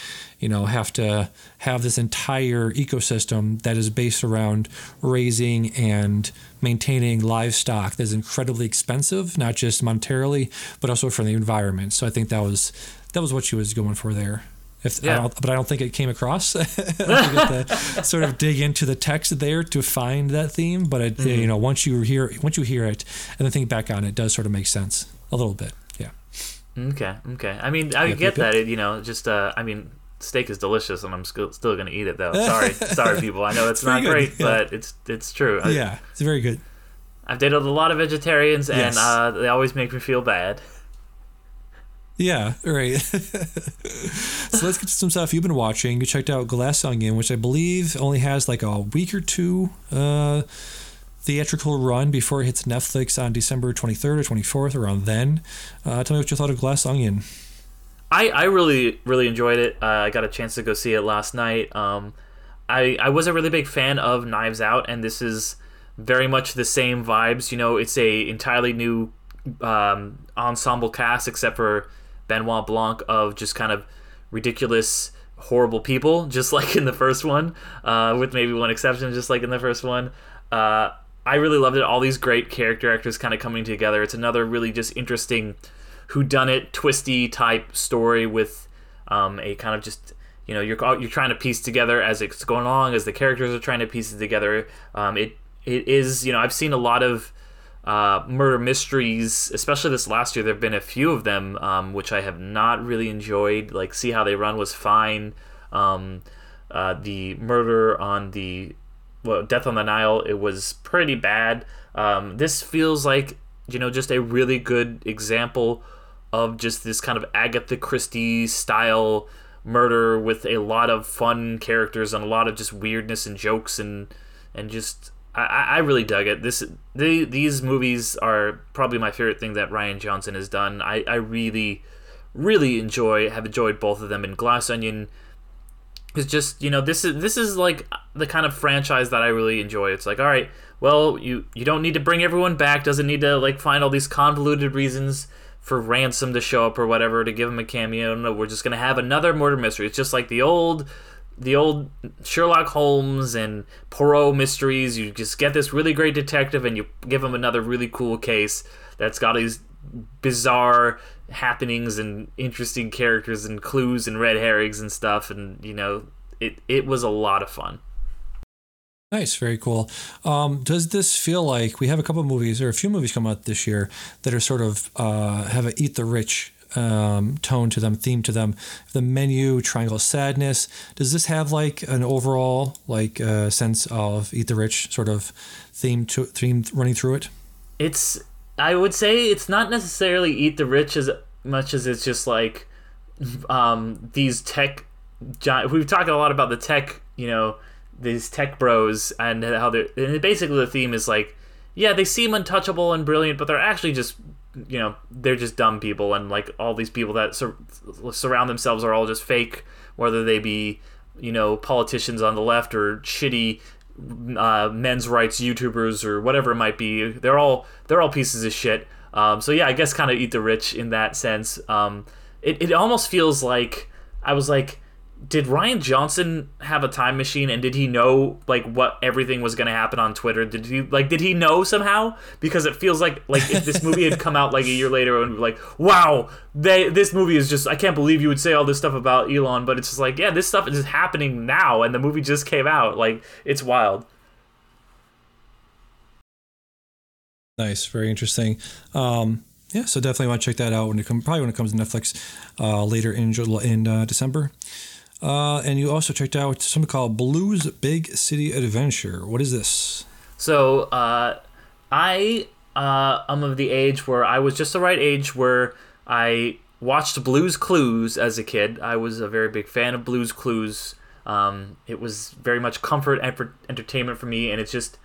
you know, have to have this entire ecosystem that is based around raising and maintaining livestock that is incredibly expensive, not just monetarily, but also for the environment. So I think that was that was what she was going for there. If, I Yeah. don't, but I don't think it came across. To sort of dig into the text there to find that theme. But it, you know, once you hear once you hear it and then think back on it, it does sort of make sense a little bit. Yeah. Okay. Okay. I mean, I get that. It, you know, just uh, I mean, steak is delicious, and I'm still still gonna eat it though. Sorry, sorry, people. I know it's not great, yeah. but it's it's true. I, Yeah, it's very good. I've dated a lot of vegetarians, and uh, they always make me feel bad. Yeah, right. so let's get to some stuff you've been watching. You checked out Glass Onion, which I believe only has like a week or two uh, theatrical run before it hits Netflix on December 23rd or 24th, around then. Uh, tell me what you thought of Glass Onion. I, I really really enjoyed it. Uh, I got a chance to go see it last night. Um, I I was a really big fan of Knives Out, and this is very much the same vibes. You know, it's a entirely new um, ensemble cast, except for Benoit Blanc of just kind of ridiculous, horrible people, just like in the first one, uh, with maybe one exception, just like in the first one. Uh, I really loved it. All these great character actors kind of coming together. It's another really just interesting who done it twisty type story with um, a kind of just you know you're you're trying to piece together as it's going along as the characters are trying to piece it together. Um, it it is you know I've seen a lot of uh, murder mysteries, especially this last year. There've been a few of them um, which I have not really enjoyed. Like See How They Run was fine. Um, uh, the murder on the well, Death on the Nile, it was pretty bad. Um, this feels like you know just a really good example of just this kind of Agatha Christie style murder with a lot of fun characters and a lot of just weirdness and jokes and and just I, I really dug it. This the, these movies are probably my favorite thing that Rian Johnson has done. I, I really really enjoy have enjoyed both of them in Glass Onion is just you know this is this is like the kind of franchise that I really enjoy. It's like all right, well you you don't need to bring everyone back. Doesn't need to like find all these convoluted reasons for ransom to show up or whatever to give him a cameo. No, we're just gonna have another murder mystery. It's just like the old the old Sherlock Holmes and Poirot mysteries. You just get this really great detective, and you give him another really cool case that's got these bizarre happenings and interesting characters and clues and red herrings and stuff. And you know, it it was a lot of fun. Nice, very cool. Um, does this feel like we have a couple movies or a few movies come out this year that are sort of uh, have a eat the rich um, tone to them, theme to them? The menu, Triangle Sadness. Does this have like an overall like uh, sense of eat the rich sort of theme to theme running through it? It's I would say it's not necessarily eat the rich as much as it's just like um, these tech. Giant, we've talked a lot about the tech, you know these tech bros and how they're and basically the theme is like yeah they seem untouchable and brilliant but they're actually just you know they're just dumb people and like all these people that sur- surround themselves are all just fake whether they be you know politicians on the left or shitty uh, men's rights youtubers or whatever it might be. They're all they're all pieces of shit. Um, so yeah i guess kind of eat the rich in that sense. Um, it, it almost feels like i was like did Rian Johnson have a time machine and did he know like what everything was going to happen on Twitter? Did he like did he know somehow? Because it feels like like if this movie had come out like a year later and like, "Wow, they this movie is just I can't believe you would say all this stuff about Elon," but it's just like, yeah, this stuff is happening now and the movie just came out. Like it's wild. Nice, very interesting. Um yeah, so definitely want to check that out when it comes. Probably when it comes to Netflix uh, later in in uh, December. Uh, and you also checked out something called Blue's Big City Adventure. What is this? So, uh, I uh, am of the age where I was just the right age where I watched Blue's Clues as a kid. I was a very big fan of Blue's Clues. Um, it was very much comfort and entertainment for me, and it's just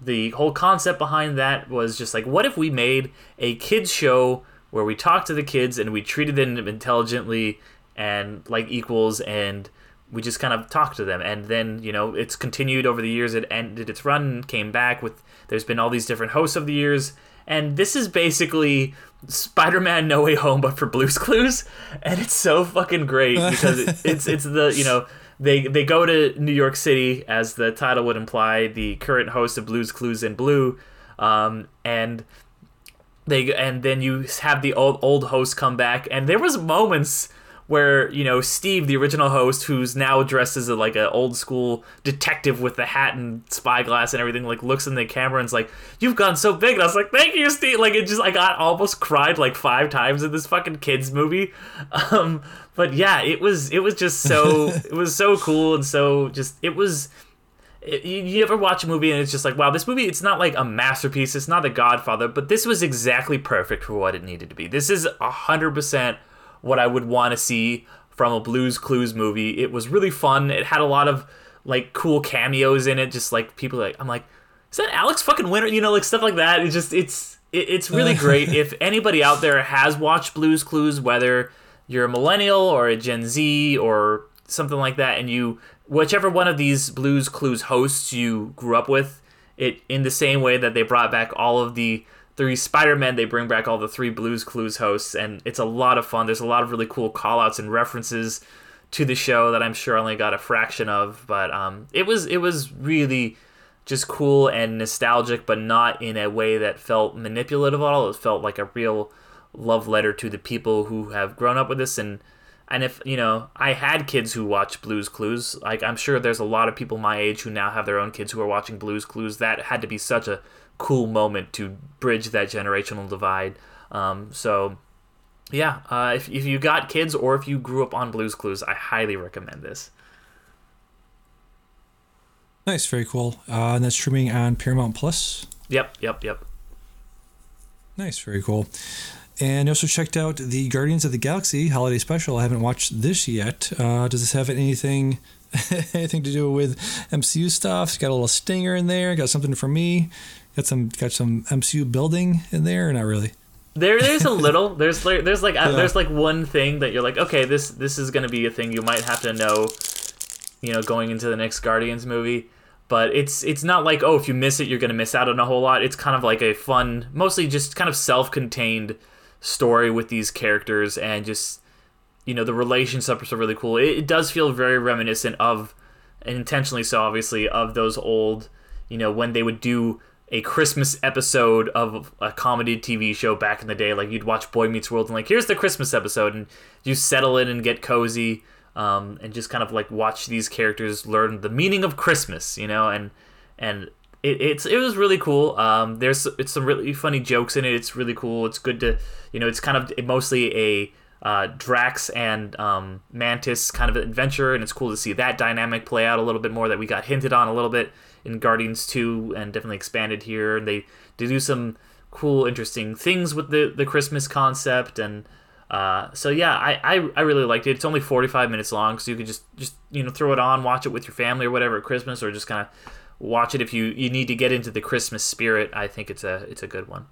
the whole concept behind that was just like, what if we made a kids show where we talked to the kids and we treated them intelligently and like equals and we just kind of talked to them. And then you know it's continued over the years. It ended its run came back with there's been all these different hosts of the years. And this is basically spider-man no way home but for blue's clues. And it's so fucking great because it, it's it's the you know they they go to new york city as the title would imply the current host of blue's clues in blue. Um, and they and then you have the old old host come back. And there was moments where you know Steve, the original host, who's now dressed as a, like an old school detective with the hat and spyglass and everything, like looks in the camera and's like, "You've gone so big," and I was like, "Thank you, Steve." Like it just, I got almost cried like five times in this fucking kids movie. Um, but yeah, it was it was just so it was so cool and so just it was. It, you, you ever watch a movie and it's just like, wow, this movie, it's not like a masterpiece, it's not The Godfather, but this was exactly perfect for what it needed to be. This is 100% what I would want to see from a Blue's Clues movie. It was really fun. It had a lot of like cool cameos in it. Just like people like I'm like, is that Alex fucking Winter? You know, like stuff like that. It's just it's it, it's really great. if anybody out there has watched Blue's Clues, whether you're a millennial or a Gen Z or something like that, and you whichever one of these Blue's Clues hosts you grew up with, it in the same way that they brought back all of the three Spider-Man, they bring back all the three Blue's Clues hosts, and it's a lot of fun. There's a lot of really cool callouts and references to the show that I'm sure I only got a fraction of, but um, it was it was really just cool and nostalgic, but not in a way that felt manipulative at all. It felt like a real love letter to the people who have grown up with this and and if you know i had kids who watch blue's clues like i'm sure there's a lot of people my age who now have their own kids who are watching blue's clues that had to be such a cool moment to bridge that generational divide. Um, so, yeah, uh, if, if you got kids or if you grew up on Blue's Clues, I highly recommend this. Nice, very cool. Uh, and that's streaming on Paramount Plus. Yep, yep, yep. Nice, very cool. And also checked out the Guardians of the Galaxy holiday special. I haven't watched this yet. Uh, does this have anything anything to do with MCU stuff? It's got a little stinger in there. Got something for me. Got some got some MCU building in there, or not really? There, there's a little. There's like, there's like, uh, yeah. there's like one thing that you're like, okay, this, this is gonna be a thing you might have to know, you know, going into the next Guardians movie. But it's, it's not like, oh, if you miss it, you're gonna miss out on a whole lot. It's kind of like a fun, mostly just kind of self-contained story with these characters, and just you know the relationships are really cool. It, it does feel very reminiscent of, and intentionally so, obviously, of those old, you know, when they would do a Christmas episode of a comedy TV show back in the day. Like you'd watch Boy Meets World and like here's the Christmas episode, and you settle in and get cozy, um, and just kind of like watch these characters learn the meaning of Christmas, you know, and and it, it's it was really cool. Um, there's it's some really funny jokes in it. It's really cool. It's good to you know it's kind of mostly a uh, Drax and um, Mantis kind of adventure, and it's cool to see that dynamic play out a little bit more that we got hinted on a little bit in Guardians 2 and definitely expanded here. And they, they do some cool, interesting things with the, the Christmas concept. And uh, so, yeah, I, I, I really liked it. It's only 45 minutes long, so you could just, just, you know, throw it on, watch it with your family or whatever at Christmas, or just kind of watch it if you, you need to get into the Christmas spirit. I think it's a, it's a good one.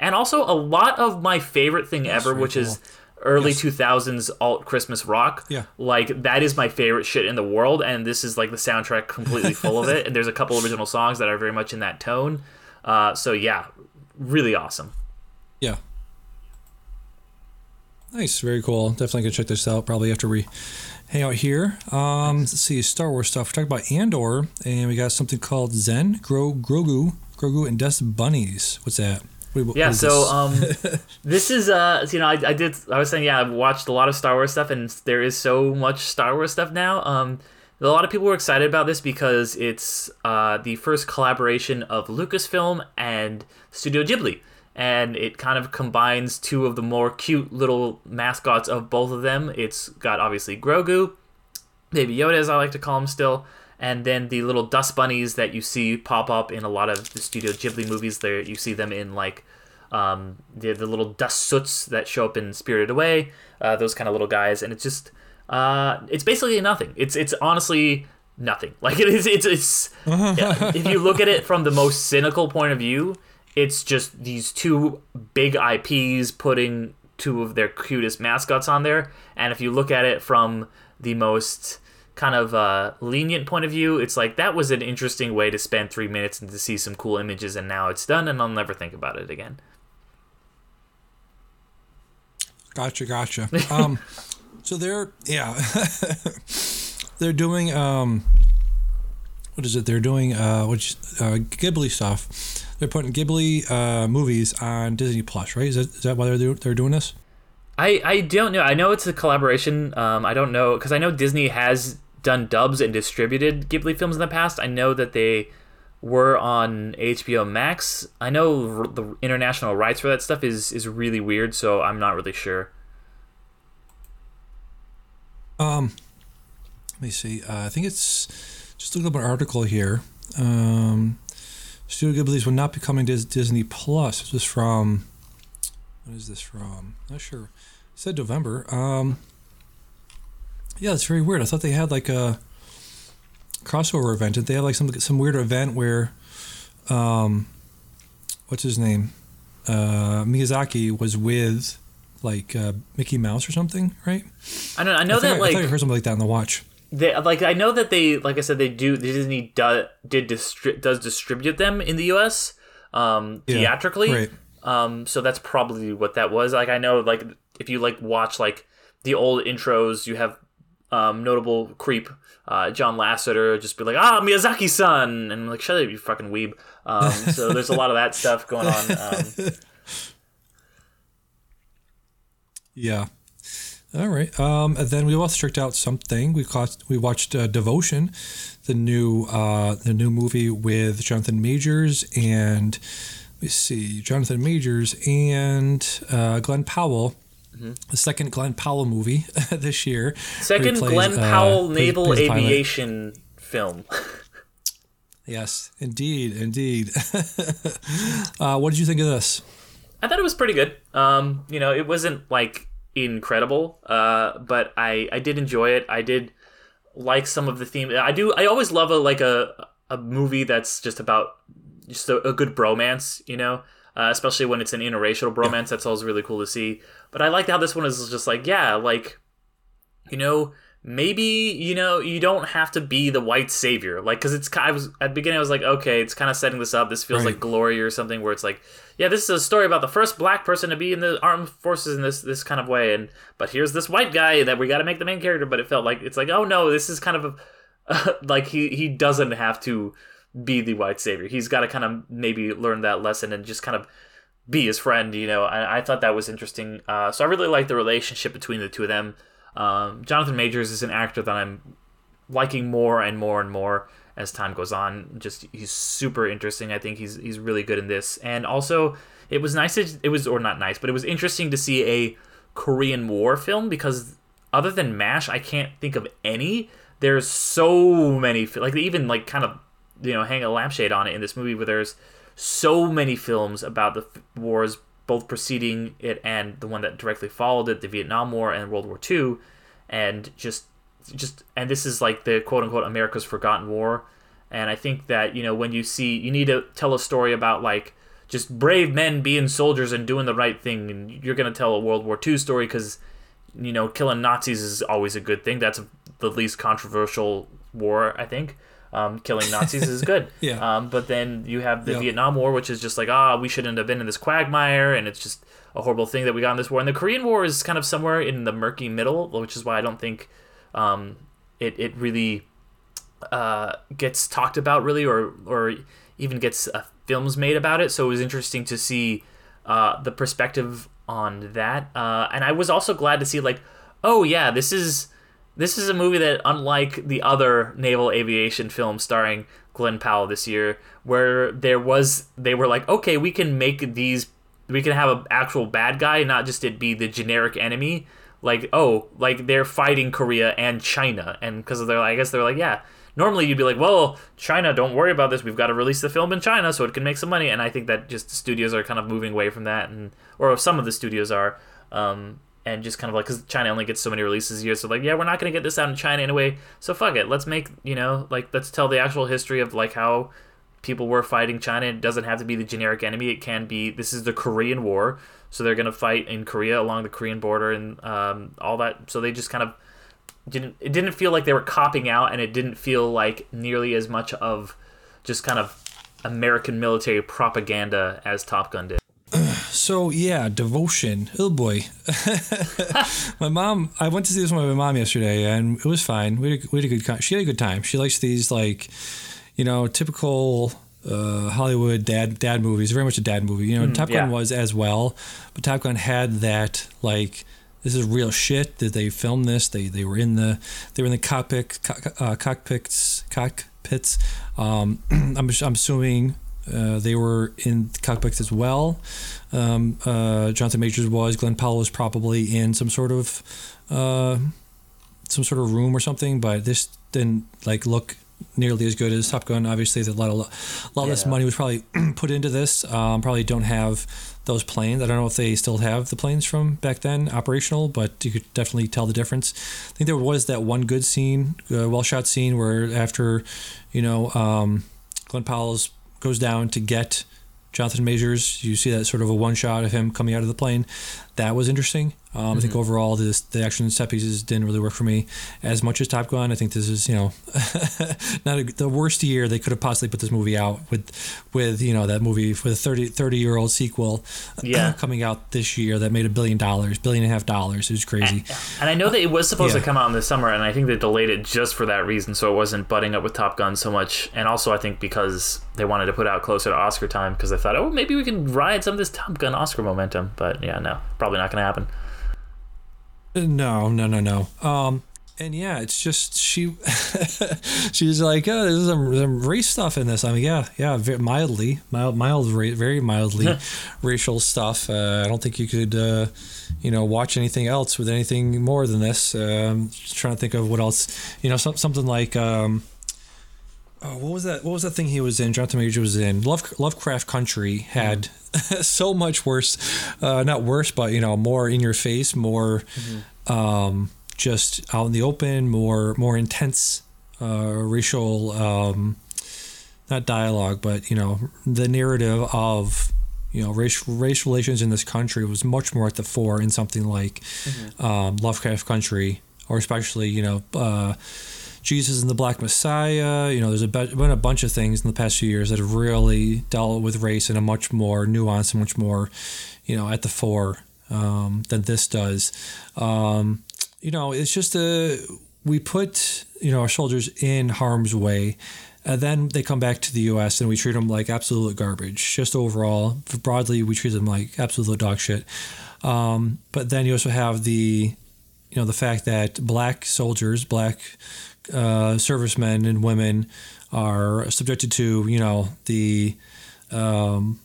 And also, a lot of my favorite thing That's ever, which cool. is early yes. 2000s alt Christmas rock. Yeah. Like that is my favorite shit in the world and this is like the soundtrack completely full of it and there's a couple original songs that are very much in that tone. Uh, so yeah, really awesome. Yeah. Nice, very cool. Definitely gonna check this out probably after we hang out here. Um, let's see, Star Wars stuff. We're talking about Andor, and we got something called Zen, Gro, Grogu, Grogu, and Dust Bunnies. What's that? What, yeah, so um, this is uh, you know, I, I did. I was saying, yeah, I've watched a lot of Star Wars stuff, and there is so much Star Wars stuff now. Um, a lot of people were excited about this because it's uh, the first collaboration of Lucasfilm and Studio Ghibli, and it kind of combines two of the more cute little mascots of both of them. It's got obviously Grogu, Baby Yoda, as I like to call him still, and then the little dust bunnies that you see pop up in a lot of the Studio Ghibli movies. There, you see them in like um, the the little dust soots that show up in Spirited Away. Uh, those kind of little guys, and it's just uh, it's basically nothing. It's it's honestly nothing. Like it is. It's it's if you look at it from the most cynical point of view, it's just these two big IPs putting two of their cutest mascots on there. And if you look at it from the most kind of uh, lenient point of view, it's like that was an interesting way to spend three minutes and to see some cool images, and now it's done, and I'll never think about it again. Gotcha, gotcha. Um, so they're yeah, they're doing um, what is it? They're doing uh, which uh, Ghibli stuff. They're putting Ghibli uh, movies on Disney Plus, right? Is that is that why they're they're doing this? I, I don't know. I know it's a collaboration. Um, I don't know because I know Disney has done dubs and distributed Ghibli films in the past. I know that they were on HBO Max. I know the international rights for that stuff is is really weird, so I'm not really sure. Um, let me see. Uh, I think it's just look up an article here. Um, Studio Ghibli's will not be coming to Disney Plus. This is from. What is this from? Not sure. It said November. Um, yeah, it's very weird. I thought they had like a crossover event. Did they have like some some weird event where, um, what's his name, uh, Miyazaki was with like uh, Mickey Mouse or something, right? I don't. I know I that I, like I, I heard something like that in the watch. They like I know that they like I said they do Disney do, did distri- does distribute them in the U.S. Um, yeah, theatrically. Right. Um, so that's probably what that was. Like I know like if you like watch like the old intros, you have um, notable creep uh, John Lasseter just be like, ah, Miyazaki son, and I'm like, shut up, you fucking weeb. Um, so there's a lot of that stuff going on. Um, yeah. All right. Um, then we also checked out something. We caught, we watched uh, Devotion, the new uh, the new movie with Jonathan Majors and let me see, Jonathan Majors and uh, Glenn Powell Mm-hmm. The second Glenn Powell movie this year. Second plays, Glenn uh, Powell uh, naval plays, plays aviation film. yes, indeed, indeed. uh, what did you think of this? I thought it was pretty good. Um, you know, it wasn't like incredible, uh, but I I did enjoy it. I did like some of the theme. I do. I always love a like a a movie that's just about just a, a good bromance. You know, uh, especially when it's an interracial bromance. Yeah. That's always really cool to see. But I liked how this one is just like, yeah, like, you know, maybe you know you don't have to be the white savior. Like because it's I was at the beginning I was like okay it's kind of setting this up. This feels Right. like glory or something where it's like yeah this is a story about the first black person to be in the armed forces in this this kind of way. And but here's this white guy that we got to make the main character. But it felt like it's like oh no this is kind of a, like he he doesn't have to be the white savior. He's got to kind of maybe learn that lesson and just kind of be his friend. You know, I, I thought that was interesting. Uh, so I really like the relationship between the two of them. Um, Jonathan Majors is an actor that I'm liking more and more and more as time goes on. Just he's super interesting. I think he's he's really good in this. And also, it was nice. To, it was or not nice, but it was interesting to see a Korean War film because other than Mash, I can't think of any. There's so many like they even like kind of you know hang a lampshade on it in this movie where there's so many films about the wars both preceding it and the one that directly followed it the vietnam war and world war ii and just just and this is like the quote unquote america's forgotten war. And i think that you know when you see you need to tell a story about like just brave men being soldiers and doing the right thing and you're going to tell a world war ii story because you know killing nazis is always a good thing. That's the least controversial war i think um, killing nazis is good Yeah. um, but then you have the Yeah. Vietnam War, which is just like, ah, we shouldn't have been in this quagmire, and it's just a horrible thing that we got in this war. And the Korean War is kind of somewhere in the murky middle, which is why I don't think um, it it really uh, gets talked about really, or or even gets uh, films made about it. So it was interesting to see uh, the perspective on that, uh, and I was also glad to see like, oh yeah, this is this is a movie that, unlike the other naval aviation film starring Glenn Powell this year, where there was they were like, okay, we can make these, we can have an actual bad guy, not just it be the generic enemy. Like, oh, like they're fighting Korea and China, and because they're, I guess they're like, yeah. Normally you'd be like, well, China, don't worry about this. We've got to release the film in China so it can make some money. And I think that just studios are kind of moving away from that, and or some of the studios are. Um, and just kind of like because China only gets so many releases a year, so like yeah, we're not gonna get this out in China anyway. So fuck it, let's make you know like let's tell the actual history of like how people were fighting China. It doesn't have to be the generic enemy. It can be this is the Korean War, so they're gonna fight in Korea along the Korean border and um, all that. So they just kind of didn't. It didn't feel like they were copping out, and it didn't feel like nearly as much of just kind of American military propaganda as Top Gun did. So yeah, devotion. Oh boy, my mom. I went to see this one with my mom yesterday, and it was fine. We had a, we had a good. She had a good time. She likes these like, you know, typical uh, Hollywood dad dad movies. Very much a dad movie. You know, Top Gun yeah. was as well, but Top Gun had that like. This is real shit. Did they film this? They they were in the they were in the cockpit co- uh, cockpits cockpits. Um, I'm I'm assuming uh, they were in cockpits as well. Um, uh, Jonathan Majors was. Glenn Powell was probably in some sort of uh, some sort of room or something, but this didn't like look nearly as good as Top Gun. Obviously, a lot of a lot less money was probably put into this. Um, probably don't have those planes. I don't know if they still have the planes from back then operational, but you could definitely tell the difference. I think there was that one good scene, uh, well shot scene where after, you know, um, Glenn Powell's goes down to get Jonathan Majors. You see that sort of a one shot of him coming out of the plane. That was interesting. Um, I think mm-hmm. overall, this the action set pieces didn't really work for me as much as Top Gun. I think this is you know not a, the worst year they could have possibly put this movie out with with you know that movie with a 30, 30 year old sequel uh, Yeah. coming out this year that made a billion dollars, billion and a half dollars. It was crazy. And I know that it was uh, supposed Yeah. to come out in the summer, and I think they delayed it just for that reason, so it wasn't butting up with Top Gun so much. And also, I think because they wanted to put out closer to Oscar time, because they thought, oh, maybe we can ride some of this Top Gun Oscar momentum. But yeah, no, probably not going to happen. No, no, no, no. Um, and yeah, it's just she. she's like, oh, there's some, some race stuff in this. I mean, yeah, yeah, very mildly, mild, mild, very mildly racial stuff. Uh, I don't think you could, uh, you know, watch anything else with anything more than this. Um, just trying to think of what else. You know, some, something like. Um, Oh, what was that? What was that thing he was in? Jonathan Major was in Love, Lovecraft Country. Had so much worse, uh, not worse, but you know, more in your face, more um, just out in the open, more more intense uh, racial, um, not dialogue, but you know, the narrative of you know race race relations in this country was much more at the fore in something like um, Lovecraft Country. or especially you know. Uh, Jesus and the Black Messiah. You know, there's a be- been a bunch of things in the past few years that have really dealt with race in a much more nuanced and much more, you know, at the fore um, than this does. Um, you know, it's just a we put you know our soldiers in harm's way. And then they come back to the U.S. and we treat them like absolute garbage. Just overall, broadly, we treat them like absolute dog shit. Um, but then you also have the, you know, the fact that black soldiers, black uh, servicemen and women are subjected to, you know, the um,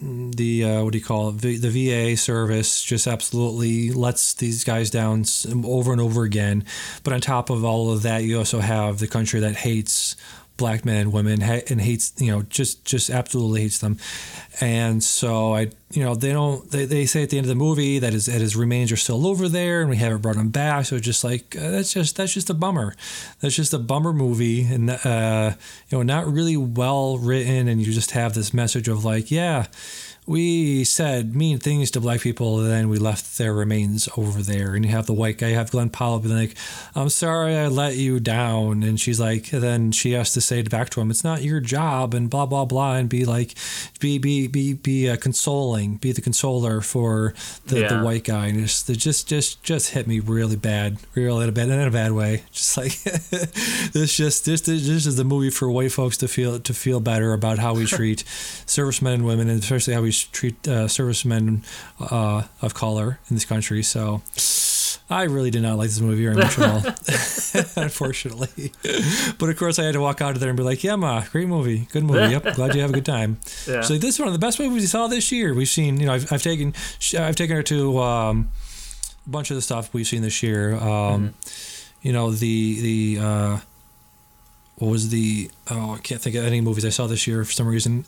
the uh, what do you call it? the VA service just absolutely lets these guys down over and over again. But on top of all of that, you also have the country that hates black men and women and hates you know just just absolutely hates them. And so i you know they don't they, they say at the end of the movie that his that his remains are still over there and we haven't brought him back. So just like uh, that's just that's just a bummer. That's just a bummer movie. And uh you know not really well written. And you just have this message of like yeah we said mean things to black people and then we left their remains over there. And you have the white guy you have glenn powell being like i'm sorry i let you down. And she's like then she has to say it back to him it's not your job and blah blah blah and be like be be be be uh, consoling be the consoler for the, yeah. the white guy. And just just just just hit me really bad really in a bad in a bad way. Just like this just this this is the movie for white folks to feel to feel better about how we treat servicemen and women and especially how we treat uh, servicemen uh, of color in this country. So I really did not like this movie very much at all, unfortunately. But of course, I had to walk out of there and be like, "Yeah, ma, great movie, good movie. Yep, glad you have a good time." Yeah. So this is one of the best movies we saw this year. We've seen, you know, I've, I've taken, I've taken her to um, a bunch of the stuff we've seen this year. Um, mm-hmm. You know, the the. What was the oh I can't think of any movies I saw this year for some reason.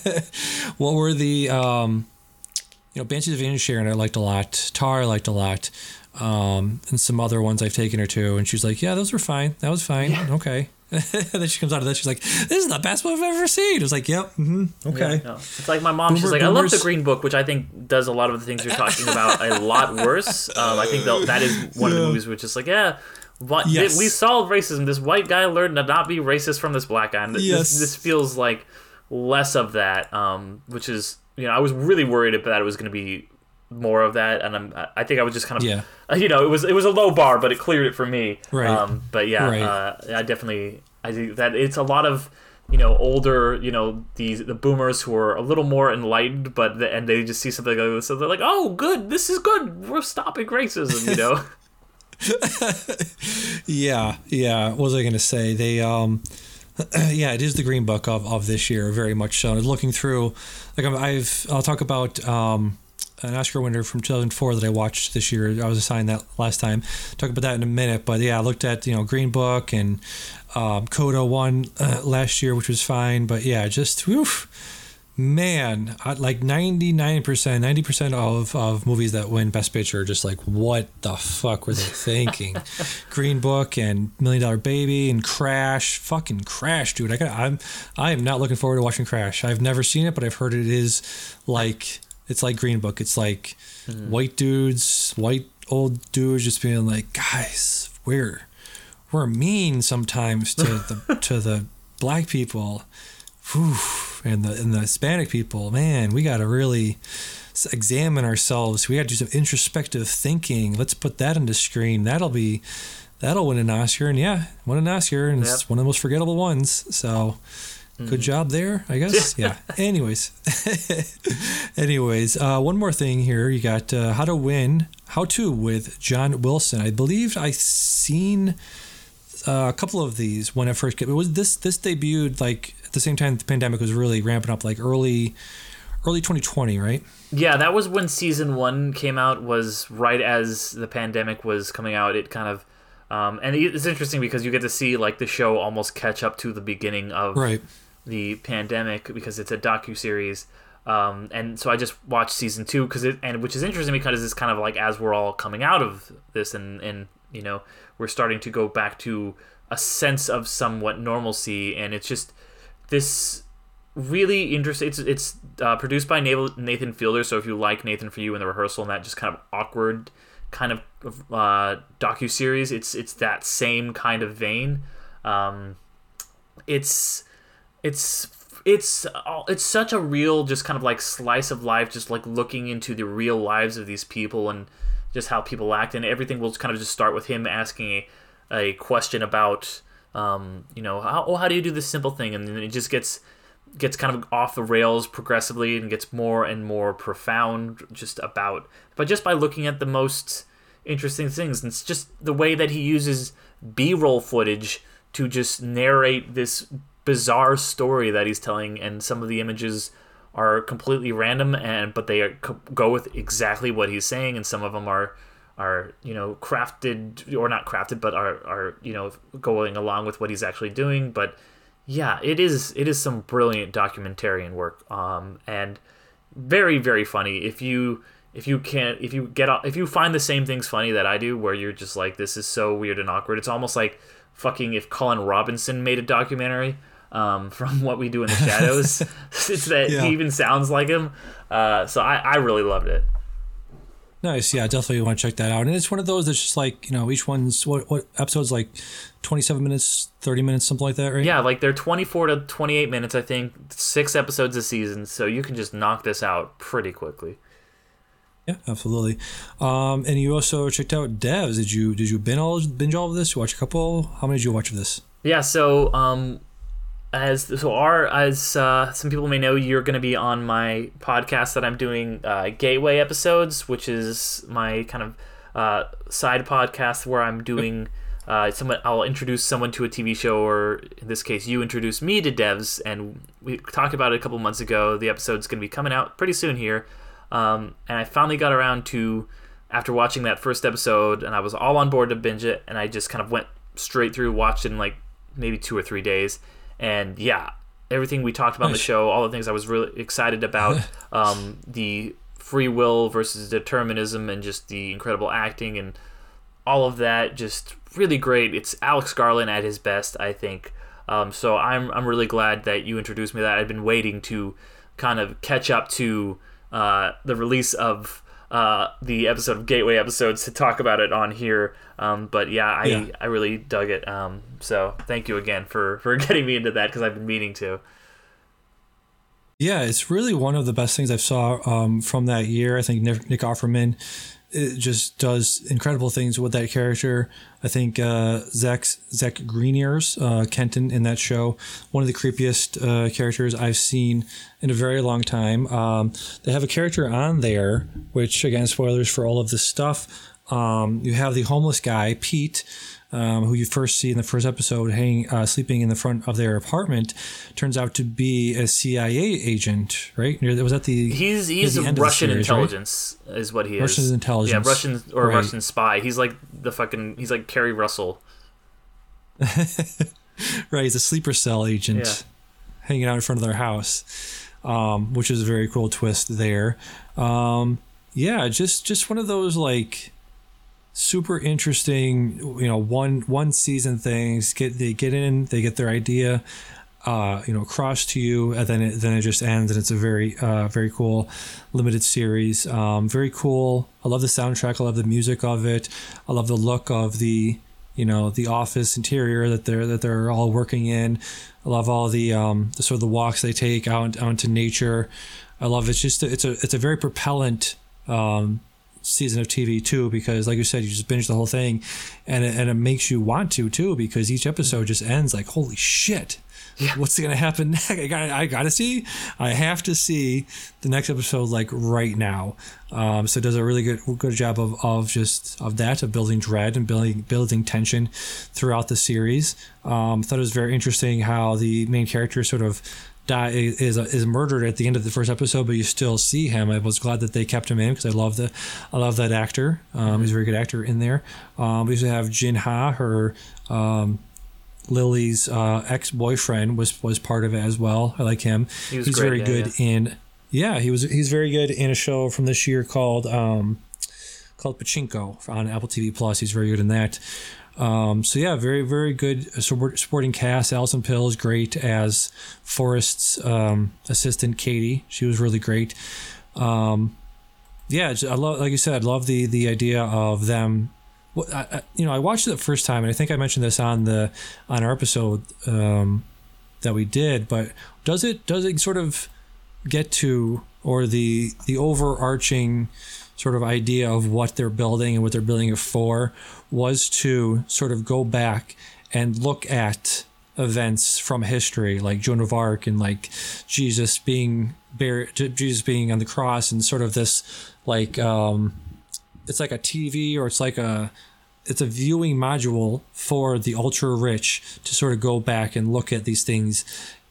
what were the um, you know Banshees of Inisherin I liked a lot. Tar I liked a lot. Um, and some other ones I've taken her to, and she's like, "Yeah, those were fine. That was fine. Yeah. Okay." then she comes out of that. She's like, "This is the best movie I've ever seen." It was like, "Yep, mm-hmm, okay." Yeah, It's like my mom. Boomer, she's like, boomers. "I love the Green Book," which I think does a lot of the things you're talking about a lot worse. Um, I think that is one of the movies which is like, yeah, what, yes. we solved racism. This white guy learned to not be racist from this black guy. And yes. this, this feels like less of that, um, which is you know I was really worried that it was going to be more of that, and I'm I think I was just kind of yeah. you know it was it was a low bar, but it cleared it for me. Right. Um, but yeah, right. uh, I definitely I think that it's a lot of you know older you know these the boomers who are a little more enlightened but the, and they just see something like this so they're like oh good this is good we're stopping racism you know yeah, yeah. What was I going to say? They, um, yeah, it is the Green Book of, of this year, very much so. And Looking through, like I've, I'll talk about um, an Oscar winner from 2004 that I watched this year. I was assigned that last time. Talk about that in a minute, but yeah, I looked at you know Green Book and um, Coda one uh, last year, which was fine, but yeah, just man, like 99%, 90% of, of movies that win Best Picture are just like, what the fuck were they thinking? Green Book and Million Dollar Baby and Crash. Fucking Crash, dude. I got, I'm, I am not looking forward to watching Crash. I've never seen it, but I've heard it is like, it's like Green Book. It's like mm. white dudes, white old dudes just being like, guys, we're, we're mean sometimes to the, to the black people whew, and the and the Hispanic people, man, we got to really examine ourselves. We got to do some introspective thinking. Let's put that into screen. That'll be that'll win an Oscar, and yeah, win an Oscar, and yep. it's one of the most forgettable ones. So. Mm-hmm. Good job there, I guess. yeah. Anyways, anyways, uh, one more thing here. You got uh, How to Win, How to with John Wilson. I believe I seen uh, a couple of these when it first came. It was this this debuted like at the same time the pandemic was really ramping up, like early early 2020, right? Yeah, that was when season one came out. Was right as the pandemic was coming out. It kind of, um, and it's interesting because you get to see like the show almost catch up to the beginning of right. the pandemic because it's a docu series. Um, and so I just watched season two because it, and which is interesting because it's kind of like as we're all coming out of this and and you know we're starting to go back to a sense of somewhat normalcy, and it's just this really interesting. It's it's uh, produced by Nathan Fielder. So if you like Nathan for You and the rehearsal and that just kind of awkward kind of uh, docu series. It's it's that same kind of vein. Um, it's it's it's it's such a real just kind of like slice of life just like looking into the real lives of these people and just how people act and everything will kind of just start with him asking a, a question about um, you know how, oh, how do you do this simple thing? And then it just gets gets kind of off the rails progressively and gets more and more profound just about but just by looking at the most interesting things. And it's just the way that he uses b-roll footage to just narrate this bizarre story that he's telling and some of the images are completely random and but they go with exactly what he's saying. And some of them are are you know crafted or not crafted but are are you know going along with what he's actually doing. But yeah it is it is some brilliant documentarian work. Um and very very funny. If you if you can't if you get if you find the same things funny that I do where you're just like this is so weird and awkward. It's almost like fucking if Colin Robinson made a documentary um, from what we do in the shadows. it's that yeah. he even sounds like him. Uh, so I, I really loved it. Nice, yeah, definitely want to check that out. And it's one of those that's just like you know each one's what what episodes like twenty seven minutes, thirty minutes, something like that, right? Yeah, like they're twenty four to twenty eight minutes, I think. Six episodes a season, so you can just knock this out pretty quickly. Yeah, absolutely. Um, and you also checked out Devs. Did you did you binge all binge all of this? You watch a couple? How many did you watch of this? Yeah, so um, as so our as uh, some people may know you're going to be on my podcast that i'm doing uh, gateway episodes which is my kind of uh, side podcast where i'm doing uh, someone i'll introduce someone to a tv show or in this case you introduce me to devs and we talked about it a couple months ago. The episode's going to be coming out pretty soon here. Um, and i finally got around to after watching that first episode and i was all on board to binge it and i just kind of went straight through watched it in like maybe two or three days and yeah, everything we talked about nice. in the show, all the things I was really excited about, um, the free will versus determinism, and just the incredible acting and all of that, just really great. It's Alex Garland at his best, I think. Um, so I'm I'm really glad that you introduced me to that. I've been waiting to kind of catch up to uh, the release of uh, the episode of Gateway episodes to talk about it on here. Um, but yeah, I, yeah. I really dug it. Um, so thank you again for, for getting me into that because I've been meaning to. Yeah, it's really one of the best things I've saw um, from that year. I think Nick, Nick Offerman it just does incredible things with that character. I think uh, Zach Zach Grenier, uh, Kenton in that show, one of the creepiest uh, characters I've seen in a very long time. Um, they have a character on there, which again, spoilers for all of this stuff. Um, you have the homeless guy Pete, um, who you first see in the first episode, hanging, uh, sleeping in the front of their apartment, turns out to be a CIA agent, right? Was that the he's he's the Russian series, intelligence right? is what he Russian is. Russian intelligence, yeah, Russian or right. Russian spy. He's like the fucking he's like Keri Russell. right, he's a sleeper cell agent, yeah. hanging out in front of their house, um, which is a very cool twist there. Um, yeah, just just one of those like super interesting you know one one season things get they get in they get their idea uh, you know across to you and then it, then it just ends and it's a very uh, very cool limited series. Um, very cool. I love the soundtrack. I love the music of it. I love the look of the you know the office interior that they're that they're all working in. I love all the um the sort of the walks they take out out into nature. I love it's just it's a it's a very propellant um season of TV too, because like you said, you just binge the whole thing, and it, and it makes you want to too, because each episode just ends like, holy shit, yeah. what's going to happen next? I got I got to see, I have to see the next episode like right now. Um, so it does a really good good job of, of just of that of building dread and building building tension throughout the series. Um, thought it was very interesting how the main character sort of die is is murdered at the end of the first episode, but you still see him. I was glad that they kept him in because I love the I love that actor. Um, he's a very good actor in there. Um, we also have Jin Ha, her um, Lily's uh, ex boyfriend was was part of it as well. I like him. He he's great, very yeah, good yeah. in yeah he was he's very good in a show from this year called um, called Pachinko on Apple TV Plus. He's very good in that. Um, so yeah, very very good supporting cast. Alison Pill is great as Forrest's um, assistant Katie. She was really great. Um, yeah, I love like you said, I love the the idea of them. I, I, you know, I watched it the first time, and I think I mentioned this on the on our episode um, that we did. But does it does it sort of get to or the the overarching sort of idea of what they're building and what they're building it for was to sort of go back and look at events from history like Joan of Arc and like Jesus being buried Jesus being on the cross and sort of this like um it's like a TV or it's like a it's a viewing module for the ultra rich to sort of go back and look at these things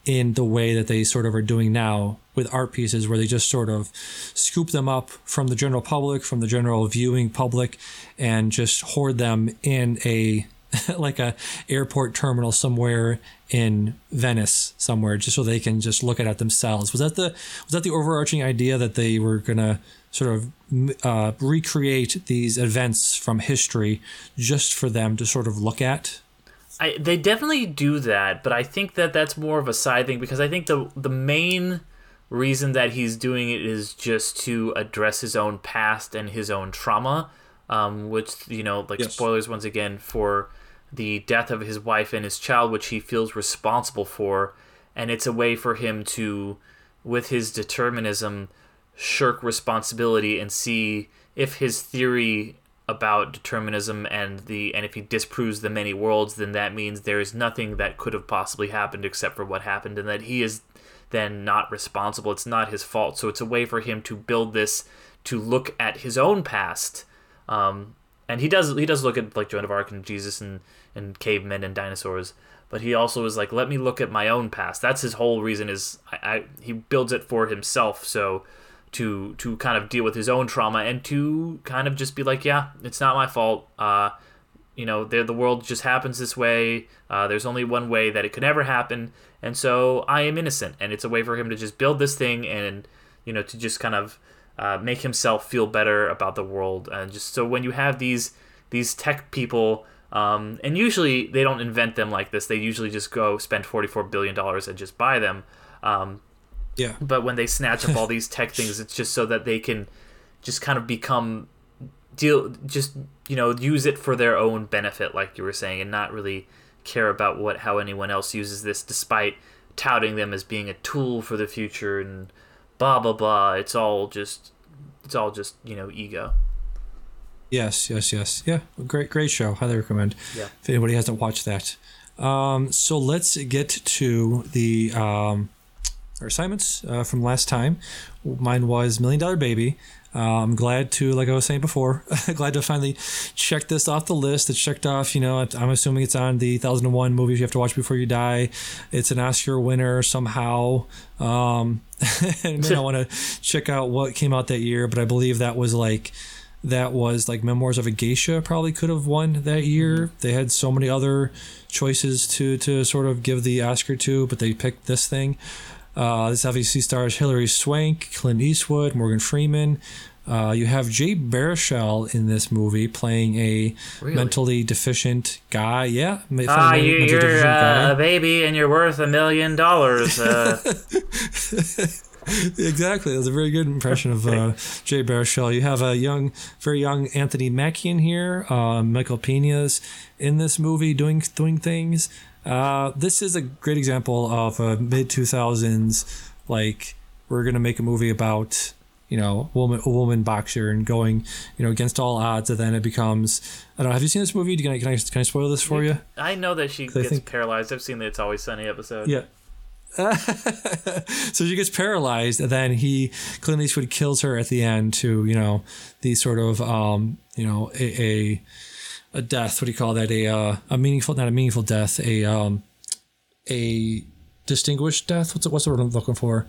in the way that they sort of are doing now with art pieces where they just sort of scoop them up from the general public from the general viewing public and just hoard them in a like a airport terminal somewhere in Venice somewhere just so they can just look at it themselves. Was that the was that the overarching idea that they were gonna sort of uh, recreate these events from history just for them to sort of look at? I, they definitely do that, but I think that that's more of a side thing because I think the the main reason that he's doing it is just to address his own past and his own trauma, um, which you know, like Yes. spoilers once again for the death of his wife and his child, which he feels responsible for, and it's a way for him to, with his determinism, shirk responsibility and see if his theory about determinism and the and if he disproves the many worlds then that means there is nothing that could have possibly happened except for what happened and that he is then not responsible. It's not his fault. So it's a way for him to build this to look at his own past um, and he does he does look at like Joan of Arc and Jesus and and cavemen and dinosaurs but he also is like let me look at my own past. That's his whole reason is I, I he builds it for himself so to to kind of deal with his own trauma and to kind of just be like yeah it's not my fault uh you know the the world just happens this way uh, there's only one way that it could ever happen and so i am innocent and it's a way for him to just build this thing and you know to just kind of uh, make himself feel better about the world and just so when you have these these tech people um, and usually they don't invent them like this they usually just go spend 44 billion dollars and just buy them um, yeah. but when they snatch up all these tech things it's just so that they can just kind of become deal just you know use it for their own benefit like you were saying and not really care about what how anyone else uses this despite touting them as being a tool for the future and blah blah blah it's all just it's all just you know ego Yes, yes, yes. Yeah, great, great show. Highly recommend. Yeah. If anybody hasn't watched that. Um, so let's get to the um, our assignments uh, from last time. Mine was Million Dollar Baby. Uh, I'm glad to, like I was saying before, glad to finally check this off the list. It's checked off. You know, I'm assuming it's on the 1001 movies you have to watch before you die. It's an Oscar winner somehow. Um, and I want to check out what came out that year, but I believe that was like that was like Memoirs of a Geisha probably could have won that year. They had so many other choices to to sort of give the Oscar to, but they picked this thing. Uh, this obviously stars Hilary Swank, Clint Eastwood, Morgan Freeman. Uh, you have Jay Baruchel in this movie playing a Really? mentally deficient guy. Yeah, ah mentally you, you're uh, a baby and you're worth a million dollars uh, exactly. That's a very good impression of uh, Jay Baruchel. You have a young, very young Anthony Mackie in here. Uh, Michael Pena's in this movie doing doing things. Uh, this is a great example of a mid two thousands like we're gonna make a movie about you know woman a woman boxer and going you know against all odds and then it becomes I don't know. Have you seen this movie? Can I can I, can I spoil this for you? i know that she gets think- paralyzed i've seen the it's always sunny episode Yeah. so she gets paralyzed, and then he Clint Eastwood kills her at the end to you know the sort of um you know a a, a death. What do you call that? A uh, a meaningful, not a meaningful death. A um a distinguished death. What's what's the word I'm looking for?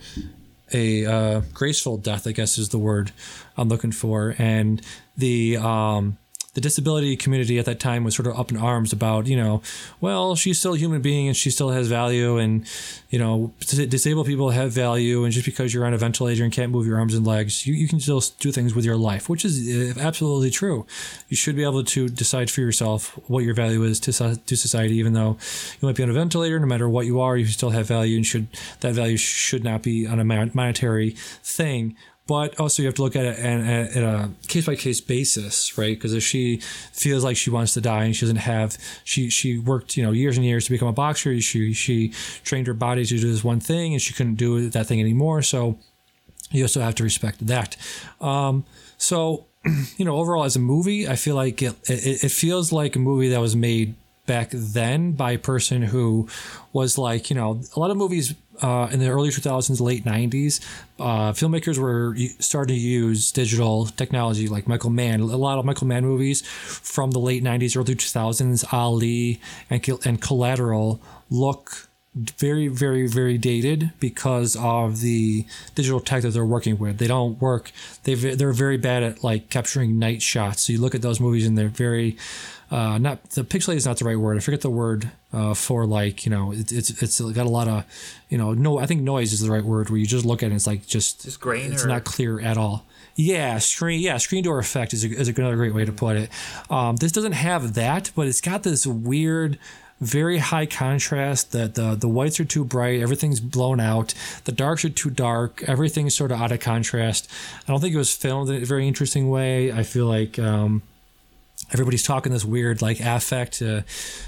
A uh, graceful death, I guess, is the word I'm looking for. And the um, the disability community at that time was sort of up in arms about, you know, well, she's still a human being and she still has value, and you know, disabled people have value, and just because you're on a ventilator and can't move your arms and legs, you, you can still do things with your life, which is uh, absolutely true. You should be able to decide for yourself what your value is to to society, even though you might be on a ventilator. No matter what you are, you still have value, and should that value should not be on a monetary thing. But also you have to look at it at, at a case by case basis, right? Because if she feels like she wants to die and she doesn't have, she she worked you know years and years to become a boxer. She she trained her body to do this one thing and she couldn't do that thing anymore. So you also have to respect that. Um, so you know, overall as a movie, I feel like it, it, it feels like a movie that was made back then by a person who was like, you know, a lot of movies uh, in the early 2000s, late 90s, uh, filmmakers were starting to use digital technology like Michael Mann. A lot of Michael Mann movies from the late 90s, early 2000s, Ali and, and Collateral look very, very, very dated because of the digital tech that they're working with. They don't work. They they're very bad at like capturing night shots. So you look at those movies and they're very uh, not the pixelated is not the right word. I forget the word uh, for like you know it, it's it's got a lot of you know no I think noise is the right word where you just look at it and it's like just just grain it's or? not clear at all. Yeah, screen yeah screen door effect is, a, is another great way to put it. Um, this doesn't have that, but it's got this weird very high contrast that the the whites are too bright everything's blown out the darks are too dark everything's sort of out of contrast i don't think it was filmed in a very interesting way i feel like um, everybody's talking this weird like affect. Uh,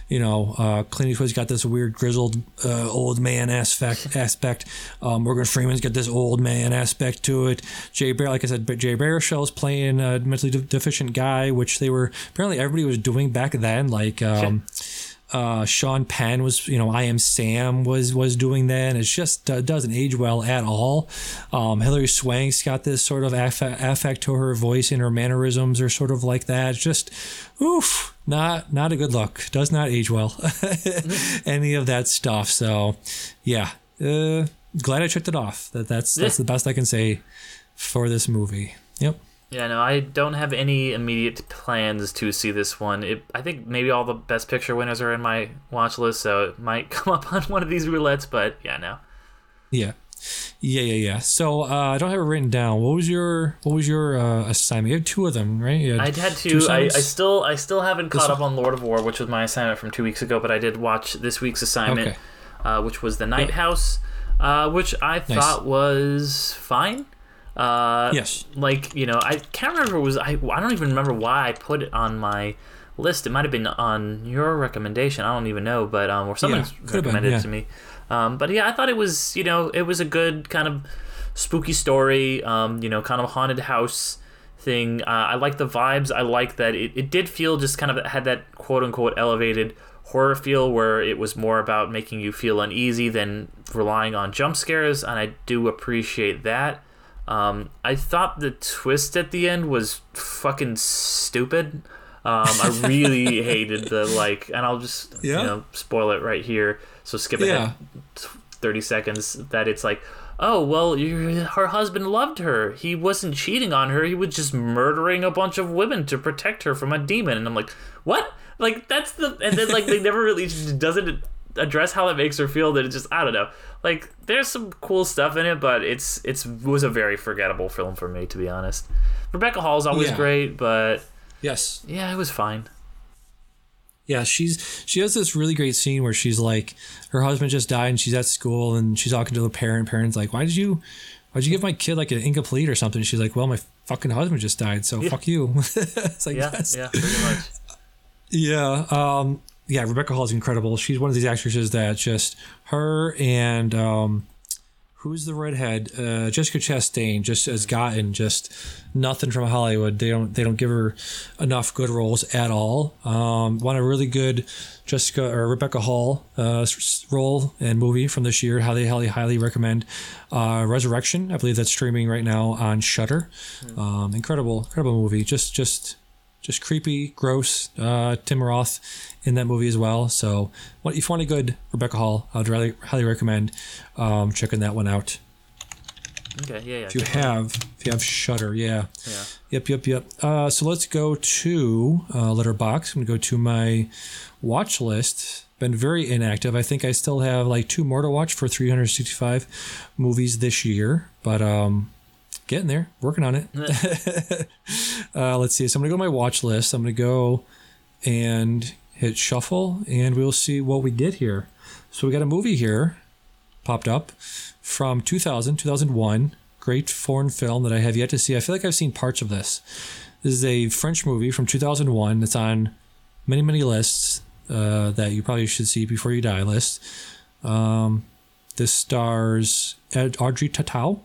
you know, uh, Clint Eastwood's got this weird grizzled uh, old man aspect. aspect. Um, Morgan Freeman's got this old man aspect to it. Jay Bear, like I said, Jay Baruchel's playing a mentally de- deficient guy, which they were apparently everybody was doing back then. Like. Um, uh, Sean Penn was, you know, I Am Sam was was doing that, and it just uh, doesn't age well at all. Um, Hilary Swank's got this sort of affect, affect to her voice and her mannerisms are sort of like that. just, oof, not not a good look. Does not age well. Any of that stuff. So, yeah, uh, glad I checked it off. That that's that's the best I can say for this movie. Yep. Yeah, no, I don't have any immediate plans to see this one. It, I think maybe all the Best Picture winners are in my watch list, so it might come up on one of these roulettes. But yeah, no. Yeah, yeah, yeah, yeah. So uh, I don't have it written down. What was your What was your uh, assignment? You had two of them, right? Had I had two. two I, I still I still haven't caught up on Lord of War, which was my assignment from two weeks ago. But I did watch this week's assignment, okay. uh, which was the Night yeah. House, uh, which I nice. thought was fine. Uh, yes. Like you know, I can't remember. Was I? I don't even remember why I put it on my list. It might have been on your recommendation. I don't even know, but um, or someone yeah, recommended been, yeah. it to me. Um, but yeah, I thought it was you know it was a good kind of spooky story. Um, you know, kind of haunted house thing. Uh, I like the vibes. I like that it, it did feel just kind of had that quote unquote elevated horror feel where it was more about making you feel uneasy than relying on jump scares, and I do appreciate that. Um, I thought the twist at the end was fucking stupid. Um, I really hated the like, and I'll just yeah. you know spoil it right here. So skip ahead yeah. thirty seconds. That it's like, oh well, her husband loved her. He wasn't cheating on her. He was just murdering a bunch of women to protect her from a demon. And I'm like, what? Like that's the and then like they never really doesn't address how that makes her feel. That it just I don't know like there's some cool stuff in it, but it's it's it was a very forgettable film for me to be honest. Rebecca Hall is always yeah. great, but yes, yeah, it was fine. Yeah, she's she has this really great scene where she's like her husband just died and she's at school and she's talking to the parent. Parents like, why did you why'd you give my kid like an incomplete or something? She's like, well, my fucking husband just died, so yeah. fuck you. it's like yeah, yes. yeah, pretty much. Yeah, um, yeah, Rebecca Hall is incredible. She's one of these actresses that just her and um, who's the redhead? Uh, Jessica Chastain just has gotten just nothing from Hollywood. They don't they don't give her enough good roles at all. Um, want a really good Jessica or Rebecca Hall uh, role and movie from this year. Highly highly highly recommend. Uh, Resurrection, I believe that's streaming right now on Shudder. Hmm. Um, incredible incredible movie. Just just just creepy, gross. Uh, Tim Roth in that movie as well. So, if you want a good Rebecca Hall, I'd really highly recommend um, checking that one out. Okay, yeah, yeah. If you have, if you have Shudder, yeah. Yeah. Yep, yep, yep. Uh, so let's go to uh, Letterboxd. I'm gonna go to my watch list. Been very inactive. I think I still have like two more to watch for 365 movies this year, but um, getting there, working on it. uh, let's see. So I'm gonna go to my watch list. I'm gonna go and hit shuffle, and we'll see what we get here. So we got a movie here popped up from 2000, 2001. great foreign film that I have yet to see. I feel like I've seen parts of this. This is a French movie from 2001 that's on many, many lists uh, that you probably should see before you die list. Um, this stars Ed, Audrey Tautou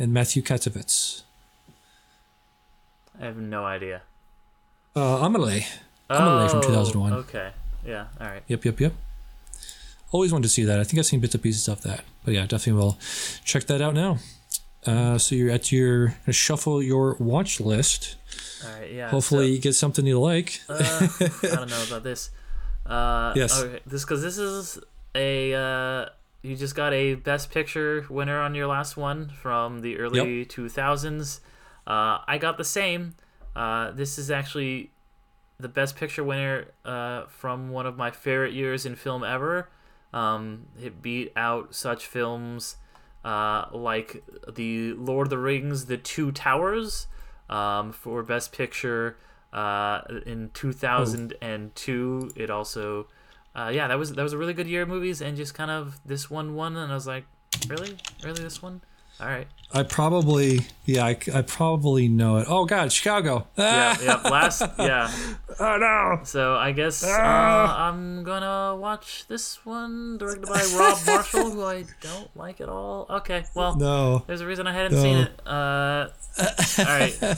and Matthew Kassovitz. I have no idea. Uh, Amelie. Amelie from Oh, 2001. Okay. Yeah. All right. Yep, yep, yep. Always wanted to see that. I think I've seen bits and pieces of that. But yeah, definitely will check that out now. Uh, so you're at your shuffle your watch list. All right. Yeah. Hopefully so- you get something you like. Uh, I don't know about this. Uh, Yes. Okay, this because this is a uh, you just got a Best Picture winner on your last one from the early two thousands. Uh, I got the same. Uh, this is actually the Best Picture winner uh, from one of my favorite years in film ever. Um, it beat out such films uh, like the Lord of the Rings, The Two Towers, um, for Best Picture uh, in 2002. It also, uh, yeah, that was that was a really good year of movies, and just kind of this one won, and I was like, really, really this one? All right, I probably, yeah, I, I probably know it. Oh God, Chicago. yeah, Ah, yeah. Last, yeah. oh no. So I guess uh, Ah. I'm gonna watch this one, directed by Rob Marshall, who I don't like at all. Okay, well, No. there's a reason I hadn't No. seen it. Uh, all right, Uh,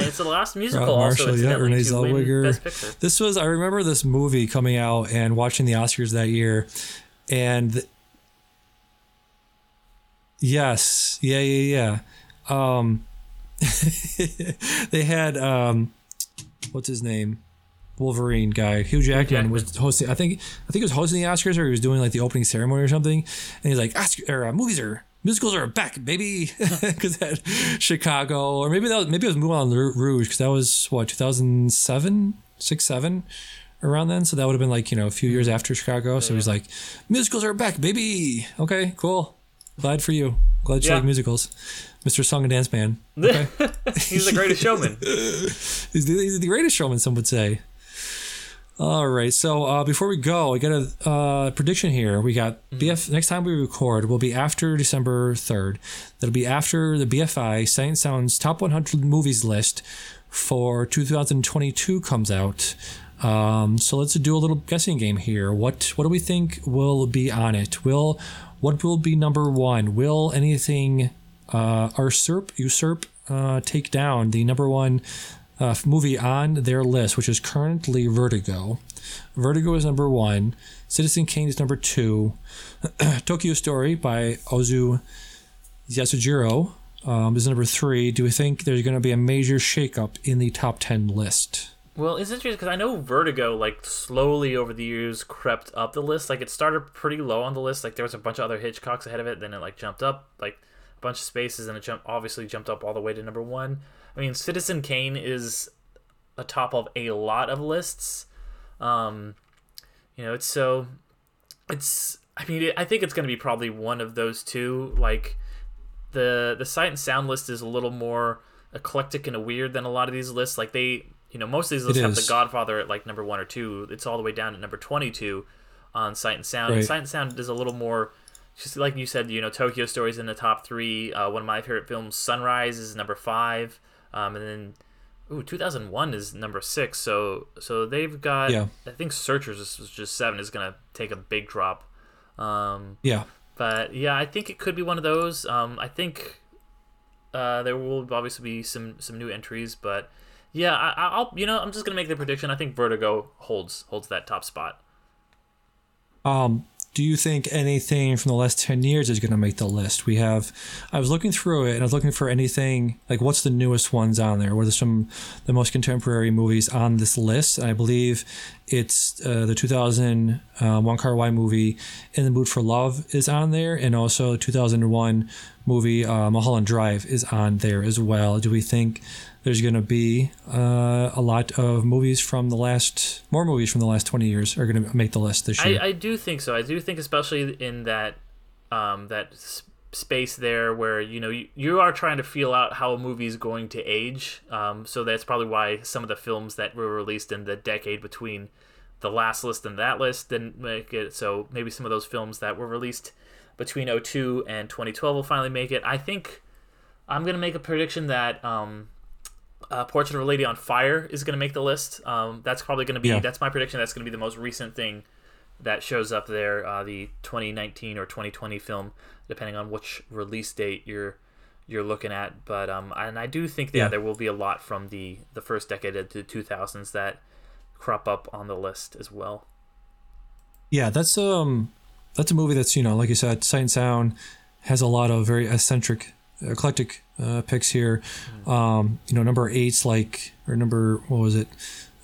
it's the last musical. Rob also, Marshall, yeah, Renee Zellweger. This was I remember this movie coming out and watching the Oscars that year, and yes, yeah, yeah, yeah. Um, they had um, what's his name, Wolverine guy, Hugh Jackman, Jackman. was hosting. I think I think he was hosting the Oscars or he was doing like the opening ceremony or something, and he's like, Oscar, uh, movies are. Musicals are back, baby, because that Chicago, or maybe that was, maybe it was Moulin Rouge, because that was what 2007, six, seven, around then. So that would have been like you know a few years after Chicago. So he's like, musicals are back, baby. Okay, cool. Glad for you. Glad you Yeah. like musicals, Mr. Song and Dance Man. Okay. He's the greatest showman. He's the, he's the greatest showman, some would say. All right, so uh, before we go, we got a uh, prediction here. We got BF. Next time we record will be after December third. That'll be after the BFI Sight and Sound Top 100 Movies list for 2022 comes out. Um, so let's do a little guessing game here. What what do we think will be on it? Will what will be number one? Will anything uh, usurp usurp uh, take down the number one uh, movie on their list, which is currently Vertigo. Vertigo is number one. Citizen Kane is number two. Tokyo Story by Ozu Yasujiro um, is number three. Do we think there's going to be a major shakeup in the top 10 list? Well, it's interesting because I know Vertigo, like, slowly over the years crept up the list. Like, it started pretty low on the list. Like, there was a bunch of other Hitchcocks ahead of it. Then it, like, jumped up, like, a bunch of spaces, and it jumped, obviously jumped up all the way to number one. I mean, Citizen Kane is atop of a lot of lists. Um, you know, it's so. It's. I mean, it, I think it's going to be probably one of those two. Like, the the sight and sound list is a little more eclectic and weird than a lot of these lists. Like they, you know, most of these lists It have The. Godfather at like number one or two. It's all the way down at number twenty-two on Sight and Sound. And Sight and Sound is a little more, just like you said, you know, Tokyo Stories in the top three. Uh, one of my favorite films, Sunrise, is number five, um, and then. Ooh, 2001 is number six. So, so they've got. Yeah. I think Searchers is is just seven is gonna take a big drop. Um, Yeah. but yeah, I think it could be one of those. Um, I think uh, there will obviously be some some new entries, but yeah, I, I- I'll you know I'm just gonna make the prediction. I think Vertigo holds holds that top spot. Um, do you think anything from the last 10 years is going to make the list? We have, I was looking through it and I was looking for anything, like what's the newest ones on there? What are some, the most contemporary movies on this list? And I believe it's uh, the 2000 uh, Wong Kar-wai movie, In the Mood for Love is on there. And also 2001 movie, uh, Mulholland Drive is on there as well. Do we think there's going to be uh, a lot of movies from the last, more movies from the last 20 years are going to make the list this year? I, I do think so. I do think especially in that um, that space there where you know you, you are trying to feel out how a movie is going to age. Um, so that's probably why some of the films that were released in the decade between the last list and that list didn't make it. So maybe some of those films that were released between 02 and 2012 will finally make it. I think I'm gonna make a prediction that um, uh, Portrait of a Lady on Fire is gonna make the list. Um, that's probably gonna be Yeah. that's my prediction. That's gonna be the most recent thing that shows up there. Uh, the 2019 or 2020 film, depending on which release date you're you're looking at. But um, and I do think yeah, Yeah. there will be a lot from the the first decade of the 2000s that crop up on the list as well. Yeah, that's um that's a movie that's you know like you said, Sight and Sound has a lot of very eccentric, eclectic uh, picks here. Um, you know, number eight's like or number what was it?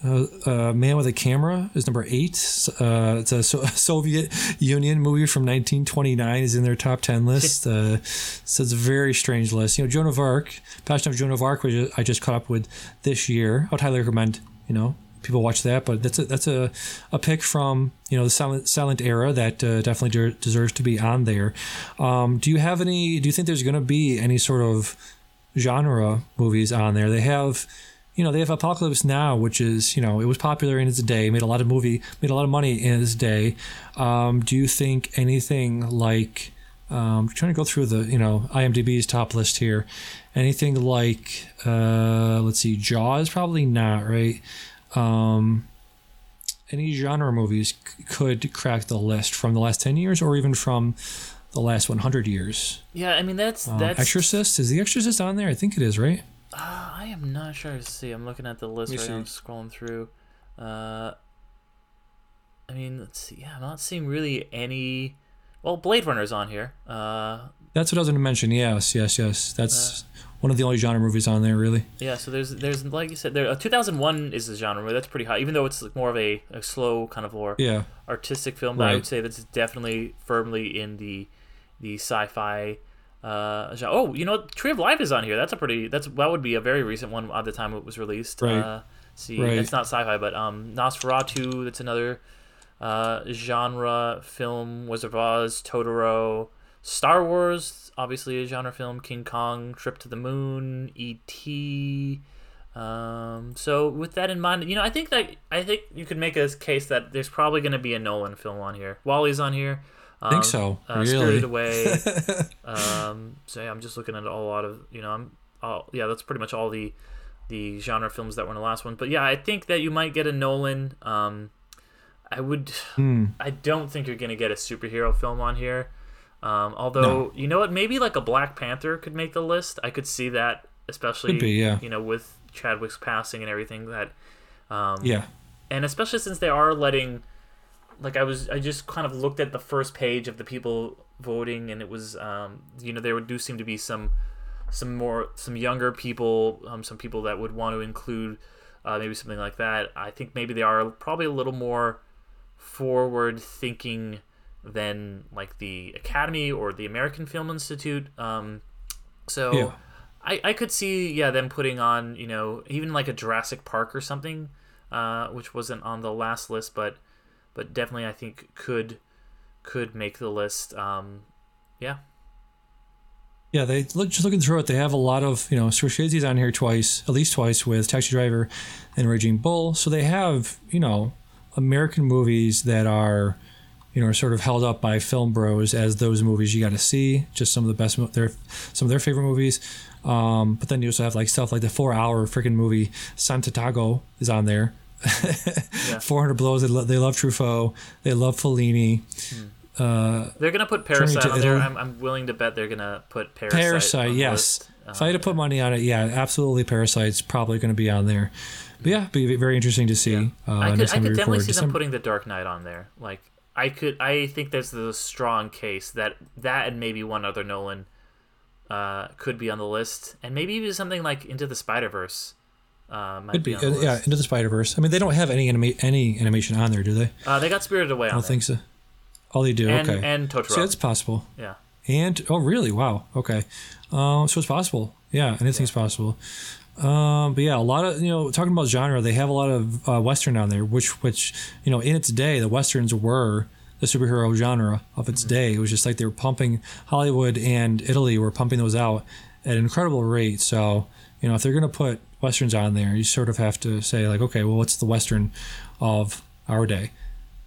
Uh, uh, Man with a Camera is number eight. Uh, it's a so- Soviet Union movie from 1929 is in their top 10 list. Uh, so it's a very strange list. You know, Joan of Arc, Passion of Joan of Arc, which I just caught up with this year. I would highly recommend, you know, people watch that. But that's a, that's a, a pick from, you know, the silent, silent era that uh, definitely de- deserves to be on there. Um, do you have any, do you think there's going to be any sort of genre movies on there? They have you know, they have Apocalypse Now, which is, you know, it was popular in its day, made a lot of movie, made a lot of money in its day. Um, do you think anything like, um, trying to go through the, you know, IMDb's top list here, anything like, uh, let's see, Jaws, probably not, right? Um, any genre movies c- could crack the list from the last 10 years or even from the last 100 years. Yeah, I mean that's Um, that's Exorcist, is The Exorcist on there? I think it is, right? Uh, I am not sure to see. I'm looking at the list right now. I'm scrolling through. Uh, I mean, let's see. Yeah, I'm not seeing really any. Well, Blade Runner's on here. Uh, That's what I was going to mention. Yes, yes, yes. That's one of the only genre movies on there, really. yeah. So there's there's like you said there. Uh, 2001 is a genre movie. That's pretty high, even though it's like more of a, a slow kind of more Yeah, artistic film. But I would say that's definitely firmly in the the sci-fi. Uh, genre. oh, you know, Tree of Life is on here. That's a pretty. That's that would be a very recent one at the time it was released. Right. Uh, see, Right. it's not sci-fi, but um, Nosferatu. That's another uh, genre film. Wizard of Oz, Totoro, Star Wars. Obviously a genre film. King Kong, Trip to the Moon, E.T. Um, so with that in mind, you know, I think that I think you could make a case that there's probably going to be a Nolan film on here. WALL-E's on here. Um, think so, Uh, really. Spirited Away. um, so yeah, I'm just looking at a lot of you know, I'm all yeah, that's pretty much all the the genre films that were in the last one. But yeah, I think that you might get a Nolan. Um, I would. Hmm. I don't think you're gonna get a superhero film on here. Um, although No. you know what, maybe like a Black Panther could make the list. I could see that, especially be, yeah. you know with Chadwick's passing and everything. That um, yeah, and especially since they are letting like i was i just kind of looked at the first page of the people voting and it was um you know there do seem to be some some more some younger people um some people that would want to include uh, maybe something like that i think maybe they are probably a little more forward thinking than like the academy or the american film institute um so Yeah. I, I could see yeah them putting on you know even like a Jurassic Park or something, uh, which wasn't on the last list, but but definitely I think could could make the list. Um, yeah, yeah. They look just looking through it. They have a lot of you know Scorsese's on here twice, at least twice with Taxi Driver and Raging Bull. So they have you know American movies that are you know are sort of held up by film bros as those movies you got to see. Just some of the best their some of their favorite movies. Um, but then you also have like stuff like the four hour freaking movie Santiago is on there. 400 blows. They, lo- they love Truffaut. They love Fellini. they're gonna put Parasite on there. I'm, I'm willing to bet they're gonna put Parasite. Parasite, yes. list. if I had to put money on it, yeah, absolutely. Parasite's probably going to be on there. But yeah, be very interesting to see. Uh, I could, I could definitely see them putting The Dark Knight on there. Like I could, I think there's a strong case that that and maybe one other Nolan uh, could be on the list, and maybe even something like Into the Spider Verse. Uh, Could be, on the uh, yeah. Into the Spider Verse. I mean, they don't have any anima- any animation on there, do they? Uh, they got Spirited Away I don't there. think so. Oh, they do. and, okay. and Totoro. so it's possible. yeah. And oh, really? Wow. Okay. Um, so it's possible. Yeah, anything's possible. Um, but yeah, a lot of you know, talking about genre, they have a lot of uh, western on there, which which you know, in its day, the westerns were the superhero genre of its day. It was just like they were pumping Hollywood and Italy were pumping those out at an incredible rate. So you know, if they're gonna put westerns on there, you sort of have to say like, okay, well, what's the western of our day?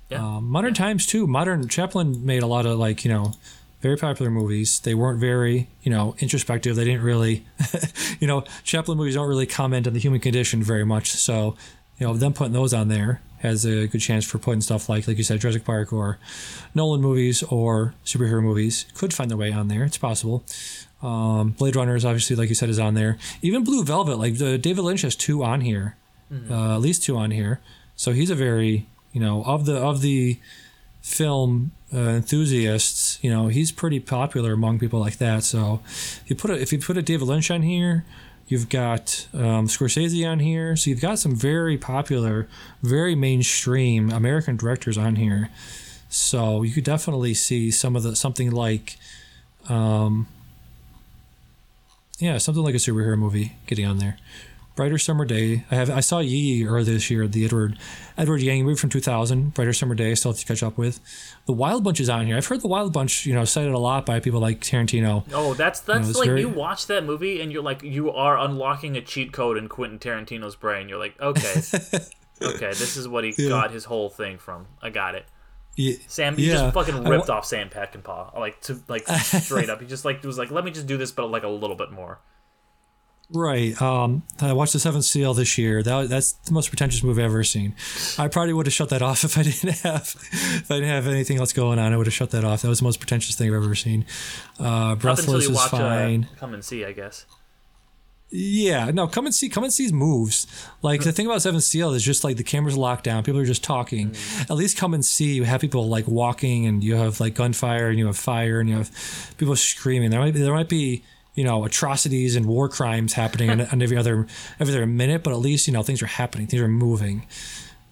Yeah. Um, modern times too. Modern Chaplin made a lot of like you know very popular movies. They weren't very, you know, introspective. They didn't really, you know, Chaplin movies don't really comment on the human condition very much. So, you know, them putting those on there has a good chance for putting stuff like, like you said, Jurassic Park or Nolan movies or superhero movies could find their way on there. It's possible. Um, Blade is obviously, like you said, is on there. Even Blue Velvet, like the, David Lynch has two on here, uh, at least two on here. So he's a very, you know, of the of the film uh, enthusiasts, you know, he's pretty popular among people like that. So if you put a, if you put a David Lynch on here, you've got um, Scorsese on here. So you've got some very popular, very mainstream American directors on here. So you could definitely see some of the something like, um, yeah, something like a superhero movie getting on there. Brighter Summer Day. I have I saw Yi earlier this year, the Edward Edward Yang movie from 2000. Brighter Summer Day. Still have to catch up with. The Wild Bunch is on here. I've heard the Wild Bunch, you know, cited a lot by people like Tarantino. Oh, that's that's it's like very- you watch that movie and you're like you are unlocking a cheat code in Quentin Tarantino's brain. You're like, okay, okay, this is what he got his whole thing from. I got it. Yeah, Sam, he Yeah. just fucking ripped wa- off Sam Peckinpah, like to like straight up. He just like was like, let me just do this, but like a little bit more. Right. Um, I watched The Seventh Seal this year. That that's the most pretentious movie I've ever seen. I probably would have shut that off if I didn't have if I didn't have anything else going on. I would have shut that off. That was the most pretentious thing I've ever seen. Uh, Breathless is watch fine. uh, Come and See, I guess. Yeah, no, come and see, come and see's moves. Like the thing about Seven Seal is just like the camera's locked down, people are just talking. At least come and see. You have people like walking, and you have like gunfire, and you have fire, and you have people screaming. There might be, there might be, you know, atrocities and war crimes happening on, on every other every other minute, but at least you know things are happening, things are moving.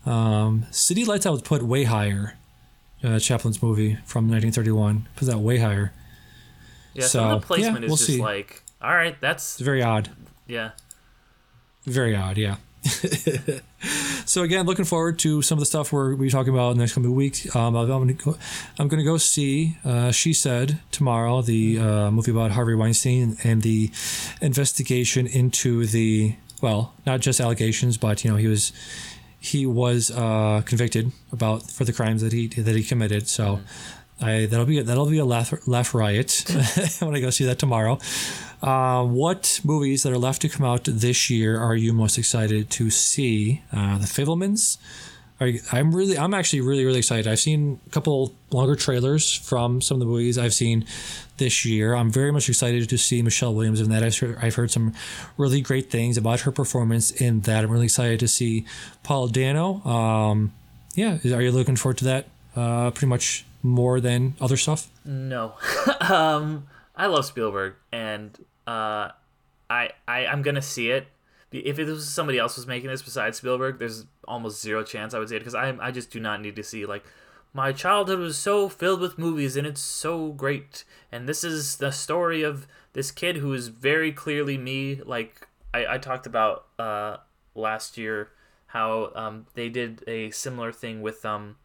Um, City Lights I would put way higher. Uh, Chaplin's movie from 1931 put that way higher. Yeah, of the So, yeah, is we'll just see. like, all right, that's It's very odd. yeah. Very odd, yeah. so again, looking forward to some of the stuff we're we talking about in the next coming weeks. Um, I'm going to go, I'm going to go see uh, She Said tomorrow, the uh, movie about Harvey Weinstein and the investigation into the well, not just allegations, but you know he was he was uh, convicted about for the crimes that he that he committed. So. I, that'll be that'll be a laugh, laugh riot when I go see that tomorrow. Uh, what movies that are left to come out this year are you most excited to see? Uh, the Fabelmans. You, I'm really, I'm actually really, really excited. I've seen a couple longer trailers from some of the movies I've seen this year. I'm very much excited to see Michelle Williams in that. I've heard, I've heard some really great things about her performance in that. I'm really excited to see Paul Dano. Um, yeah, are you looking forward to that? Uh, pretty much more than other stuff. No. um, I love Spielberg, and uh, I, I I'm gonna see it. If it was somebody else was making this besides Spielberg, there's almost zero chance I would see it because I I just do not need to see like my childhood was so filled with movies and it's so great and this is the story of this kid who is very clearly me like I, I talked about uh, last year how um, they did a similar thing with um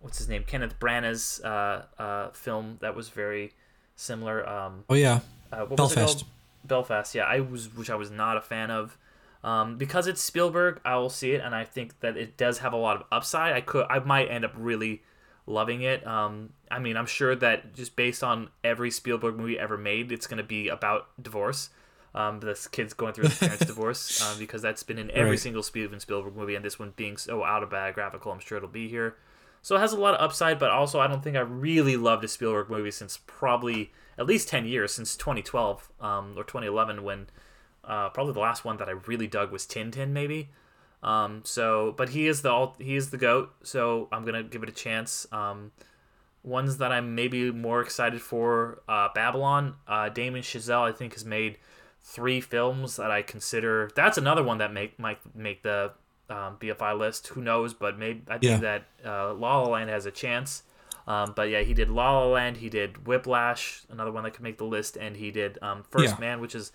what's his name Kenneth Branagh's uh, uh, film that was very similar um, Oh yeah, uh, what was it Belfast. Belfast, yeah, I was, which I was not a fan of. Um, because it's Spielberg, I will see it, and I think that it does have a lot of upside. I could, I might end up really loving it. Um, I mean, I'm sure that just based on every Spielberg movie ever made, it's going to be about divorce. Um, this kid's going through his parents' divorce, um, because that's been in every Right. single Steven Spielberg movie, and this one being so autobiographical, I'm sure it'll be here. So it has a lot of upside, but also I don't think I really loved a Spielberg movie since probably at least 10 years, since 2012 um, or 2011, when uh, probably the last one that I really dug was Tintin, maybe. Um, so, but he is the he is the goat, so I'm gonna give it a chance. Um, ones that I'm maybe more excited for, uh, Babylon. Uh, Damien Chazelle, I think, has made three films that I consider. That's another one that make might make the um, BFI list. Who knows? But maybe I think Yeah. that uh, La La Land has a chance. Um, but yeah, he did La La Land. He did Whiplash, another one that could make the list, and he did um, First Yeah. Man, which is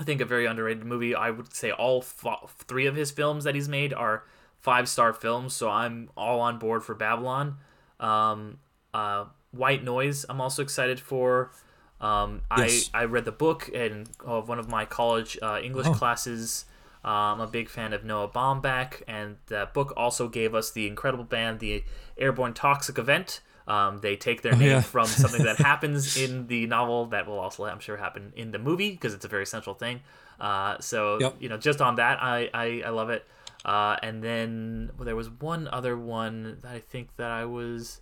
I think a very underrated movie. I would say all f- three of his films that he's made are five star films, so I'm all on board for Babylon. Um, uh, White Noise, I'm also excited for. Um, Yes. I I read the book in of one of my college uh, English Oh. classes. Uh, I'm a big fan of Noah Baumbach, and that book also gave us the incredible band, the Airborne Toxic Event, Um, they take their name yeah. from something that happens in the novel that will also, I'm sure, happen in the movie because it's a very central thing. Uh, so Yep. you know, just on that, I I, I love it. Uh, and then well, there was one other one that I think that I was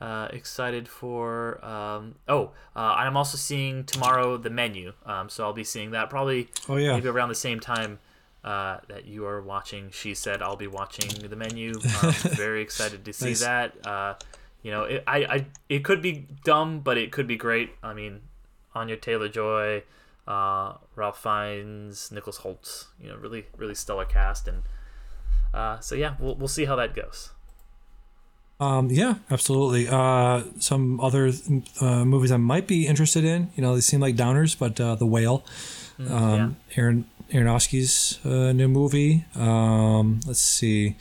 uh, excited for. Um, oh, uh, I'm also seeing tomorrow the menu. Um, so I'll be seeing that probably Oh, yeah. maybe around the same time uh, that you are watching. She said I'll be watching the menu. Um, very excited to see Nice. that. Uh, you know, it, I, I it could be dumb, but it could be great. I mean, Anya Taylor Joy, uh, Ralph Fiennes, Nicholas Hoult. You know, really really stellar cast, and uh, so yeah, we'll we'll see how that goes. Um, yeah, absolutely. Uh, some other uh, movies I might be interested in. You know, they seem like downers, but uh, The Whale, um, Aaron Aronofsky's uh, new movie. Um, let's see.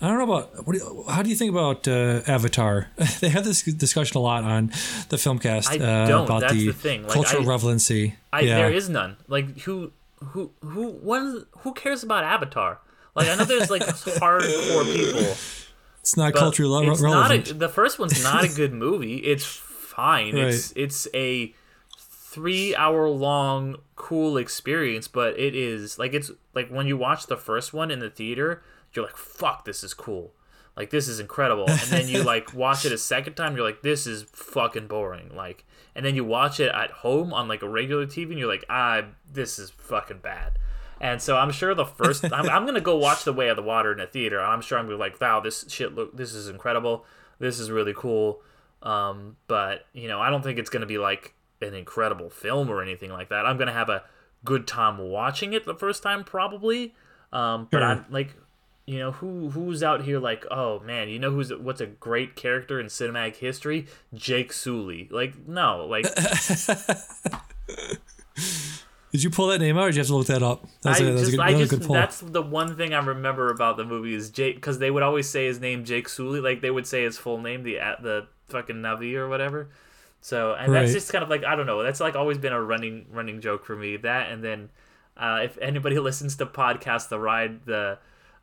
I don't know about what. Do you, how do you think about uh, Avatar? they had this discussion a lot on the filmcast uh, don't. about That's the, the thing. Like, cultural I- relevancy. I, yeah. There is none. Like who who who what, who cares about Avatar? Like I know there's like hardcore people. it's not culturally it's relevant. Not a, the first one's not a good movie. It's fine. It's it's a three hour long cool experience, but it is like it's like when you watch the first one in the theater, you're like, fuck, this is cool. Like this is incredible. And then you like watch it a second time, you're like, this is fucking boring. Like and then you watch it at home on like a regular TV and you're like, ah, this is fucking bad. And so I'm sure the first I'm, I'm gonna go watch The Way of the Water in a theater. And I'm sure I'm gonna be like, wow, this shit look this is incredible. This is really cool. Um, but you know, I don't think it's gonna be like an incredible film or anything like that. I'm gonna have a good time watching it the first time probably. Um, but Sure. I'm like, you know, who who's out here like, oh man, you know who's what's a great character in cinematic history? Jake Sully. Like, no, like Did you pull that name out, or did you have to look that up? That's I a, that's a just, good, I that was a good pull. that's the one thing I remember about the movie is Jake, because they would always say his name Jake Sully, like they would say his full name, the at the fucking Navi or whatever. So, and that's just kind of like I don't know. That's like always been a running running joke for me. That and then uh, if anybody listens to podcast the ride the.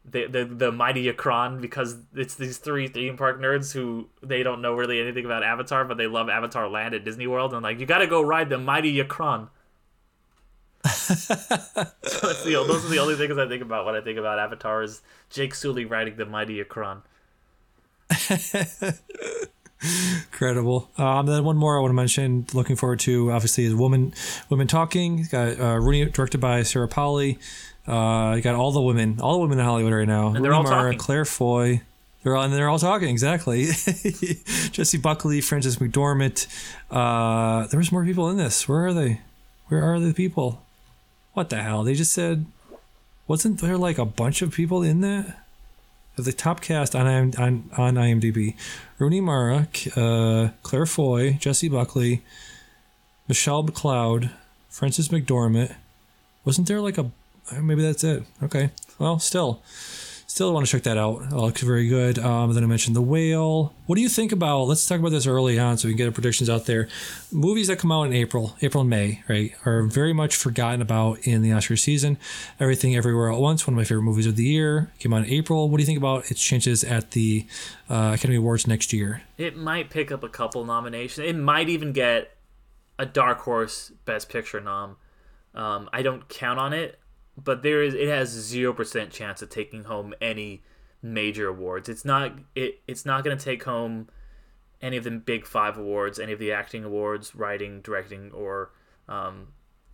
The, the the mighty Akron because it's these three theme park nerds who they don't know really anything about Avatar but they love Avatar Land at Disney World and like you got to go ride the mighty Akron so that's the, those are the only things I think about when I think about Avatar is Jake Sully riding the mighty Akron. Incredible. Um, then one more I want to mention. Looking forward to obviously is woman, women talking. Got uh, Rooney directed by Sarah Polley. Uh, you got all the women, all the women in Hollywood right now. And they're Rooney all Mara, talking. Claire Foy. They're all and they're all talking exactly. Jessie Buckley, Frances McDormand. Uh, there was more people in this. Where are they? Where are the people? What the hell? They just said. Wasn't there like a bunch of people in that? Of the top cast on on, on IMDb, Rooney Mara, uh, Claire Foy, Jessie Buckley, Michelle McLeod, Frances McDormand. Wasn't there like a maybe that's it? Okay, well, still, still want to check that out. It looks very good. Um, then I mentioned the whale. What do you think about? Let's talk about this early on so we can get our predictions out there. Movies that come out in April, April and May, right, are very much forgotten about in the Oscar season. Everything Everywhere at Once, one of my favorite movies of the year, came out in April. What do you think about its chances at the uh, Academy Awards next year? It might pick up a couple nominations. It might even get a dark horse Best Picture nom. Um, I don't count on it, but there is it has zero percent chance of taking home any major awards. It's not it it's not going to take home any of the big five awards, any of the acting awards, writing, directing, or um,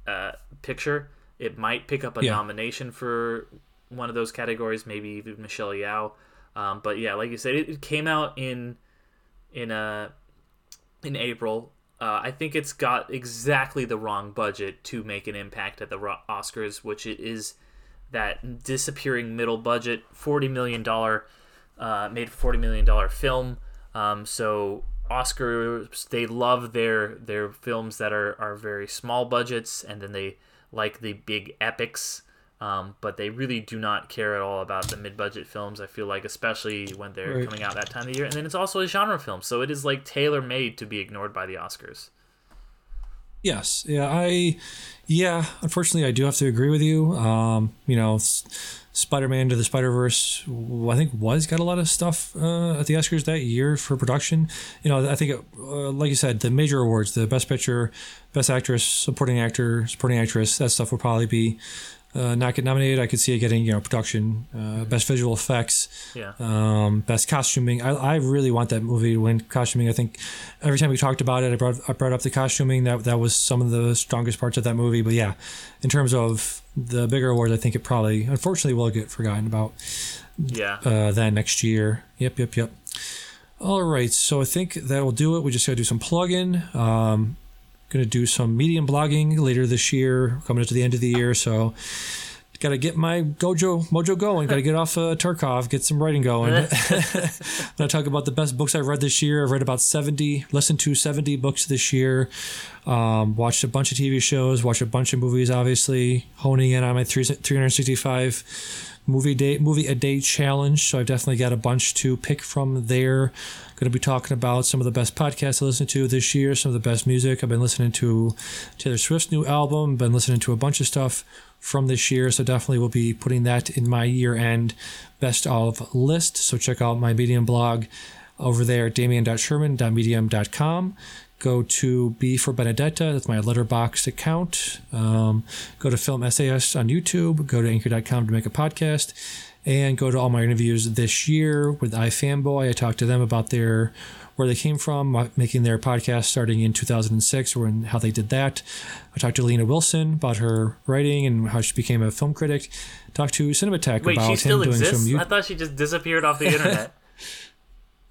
uh, picture. It might pick up a Yeah. nomination for one of those categories, maybe even Michelle Yeoh. Um, but yeah, like you said, it, it came out in in uh in April. Uh, I think it's got exactly the wrong budget to make an impact at the Oscars, which it is that disappearing middle budget, forty million dollar, uh, made forty million dollar film. Um, so Oscars they love their their films that are are very small budgets, and then they like the big epics. Um, but they really do not care at all about the mid-budget films. I feel like, especially when they're Right. coming out that time of year, and then it's also a genre film, so it is like tailor-made to be ignored by the Oscars. Yes. Yeah. I. Yeah. Unfortunately, I do have to agree with you. Um, you know, Spider Man to the Spider Verse, I think, was got a lot of stuff uh, at the Oscars that year for production. You know, I think, it, uh, like you said, the major awards, the Best Picture, Best Actress, Supporting Actor, Supporting Actress, that stuff will probably be uh, not get nominated. I could see it getting you know production, uh, best visual effects, Yeah. um, best costuming. I, I really want that movie to win costuming. I think every time we talked about it, I brought I brought up the costuming. That that was some of the strongest parts of that movie. But yeah, in terms of the bigger awards, I think it probably unfortunately will get forgotten about Yeah. uh, that next year. Yep, yep, yep. All right, so I think that will do it. We just got to do some plug-in. Um, going to do some medium blogging later this year, coming into the end of the year. So got to get my Gojo mojo going. Got to get off uh, Tarkov, get some writing going. I'm going to talk about the best books I've read this year. I've read about 70, listened to 70 books this year. Um, watched a bunch of TV shows, watched a bunch of movies, obviously, honing in on my three, 365 movie day movie a day challenge. So I've definitely got a bunch to pick from there. Going to be talking about some of the best podcasts I listened to this year, some of the best music. I've been listening to Taylor Swift's new album, been listening to a bunch of stuff from this year. So definitely will be putting that in my year end best of list. So check out my Medium blog over there, damien.sherman.medium.com go to B for Benedetta. That's my Letterboxd account. Um, go to Film SAS on YouTube. Go to anchor.com to make a podcast. And go to all my interviews this year with iFanboy. I talked to them about their where they came from, making their podcast starting in 2006, or how they did that. I talked to Lena Wilson about her writing and how she became a film critic. Talked to Cinematech Wait, about she still him doing exists? some. I thought she just disappeared off the internet.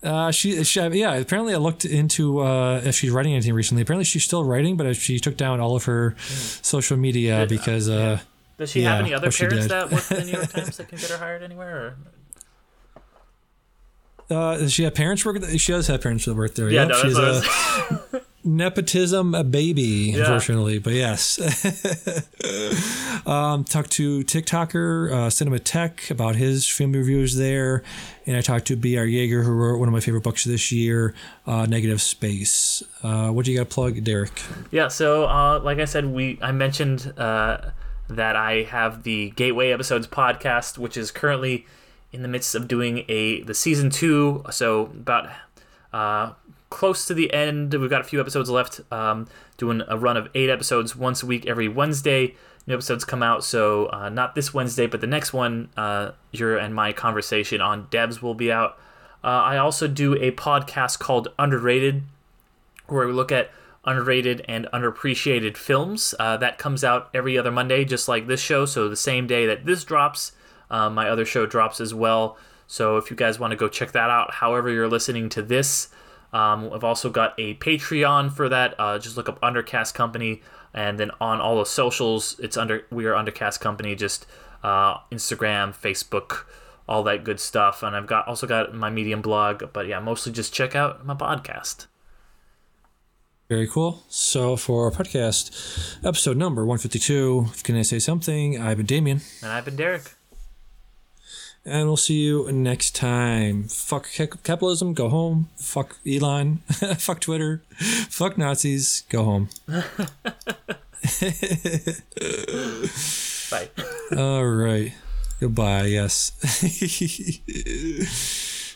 Uh, she, she, yeah. Apparently, I looked into uh, if she's writing anything recently. Apparently, she's still writing, but she took down all of her social media because. Uh, Does she Yeah, have any other parents that work for the New York Times that can get her hired anywhere? Or? uh, does she have parents work? She does have parents that work there. Yeah, Yep, no, she's a. nepotism a baby, Yeah. unfortunately. But yes. um, talked to TikToker uh, Cinema Tech about his film reviews there, and I talked to B.R. Yeager, who wrote one of my favorite books this year, uh, Negative Space. Uh, what do you got to plug, Derick? Yeah, so uh, like I said, we I mentioned uh, that I have the Gateway Episodes podcast, which is currently in the midst of doing a the season two. So about uh, close to the end. We've got a few episodes left. Um, doing a run of eight episodes once a week every Wednesday. New episodes come out, so uh, not this Wednesday, but the next one. Uh, your and my conversation on devs will be out. Uh, I also do a podcast called Underrated, where we look at underrated and underappreciated films. Uh, that comes out every other Monday, just like this show. So the same day that this drops, uh, my other show drops as well. So if you guys want to go check that out, however you're listening to this, um, I've also got a Patreon for that. Uh, just look up Undercast Company, and then on all the socials, it's under we are Undercast Company. Just uh, Instagram, Facebook, all that good stuff. And I've got also got my Medium blog, but yeah, mostly just check out my podcast. Very cool. So for our podcast, episode number 152, Can I Say Something? I've been Damian. And I've been Derick. And we'll see you next time. Fuck capitalism, go home. Fuck Elon. Fuck Twitter. Fuck Nazis, go home. Bye. All right. Goodbye, yes.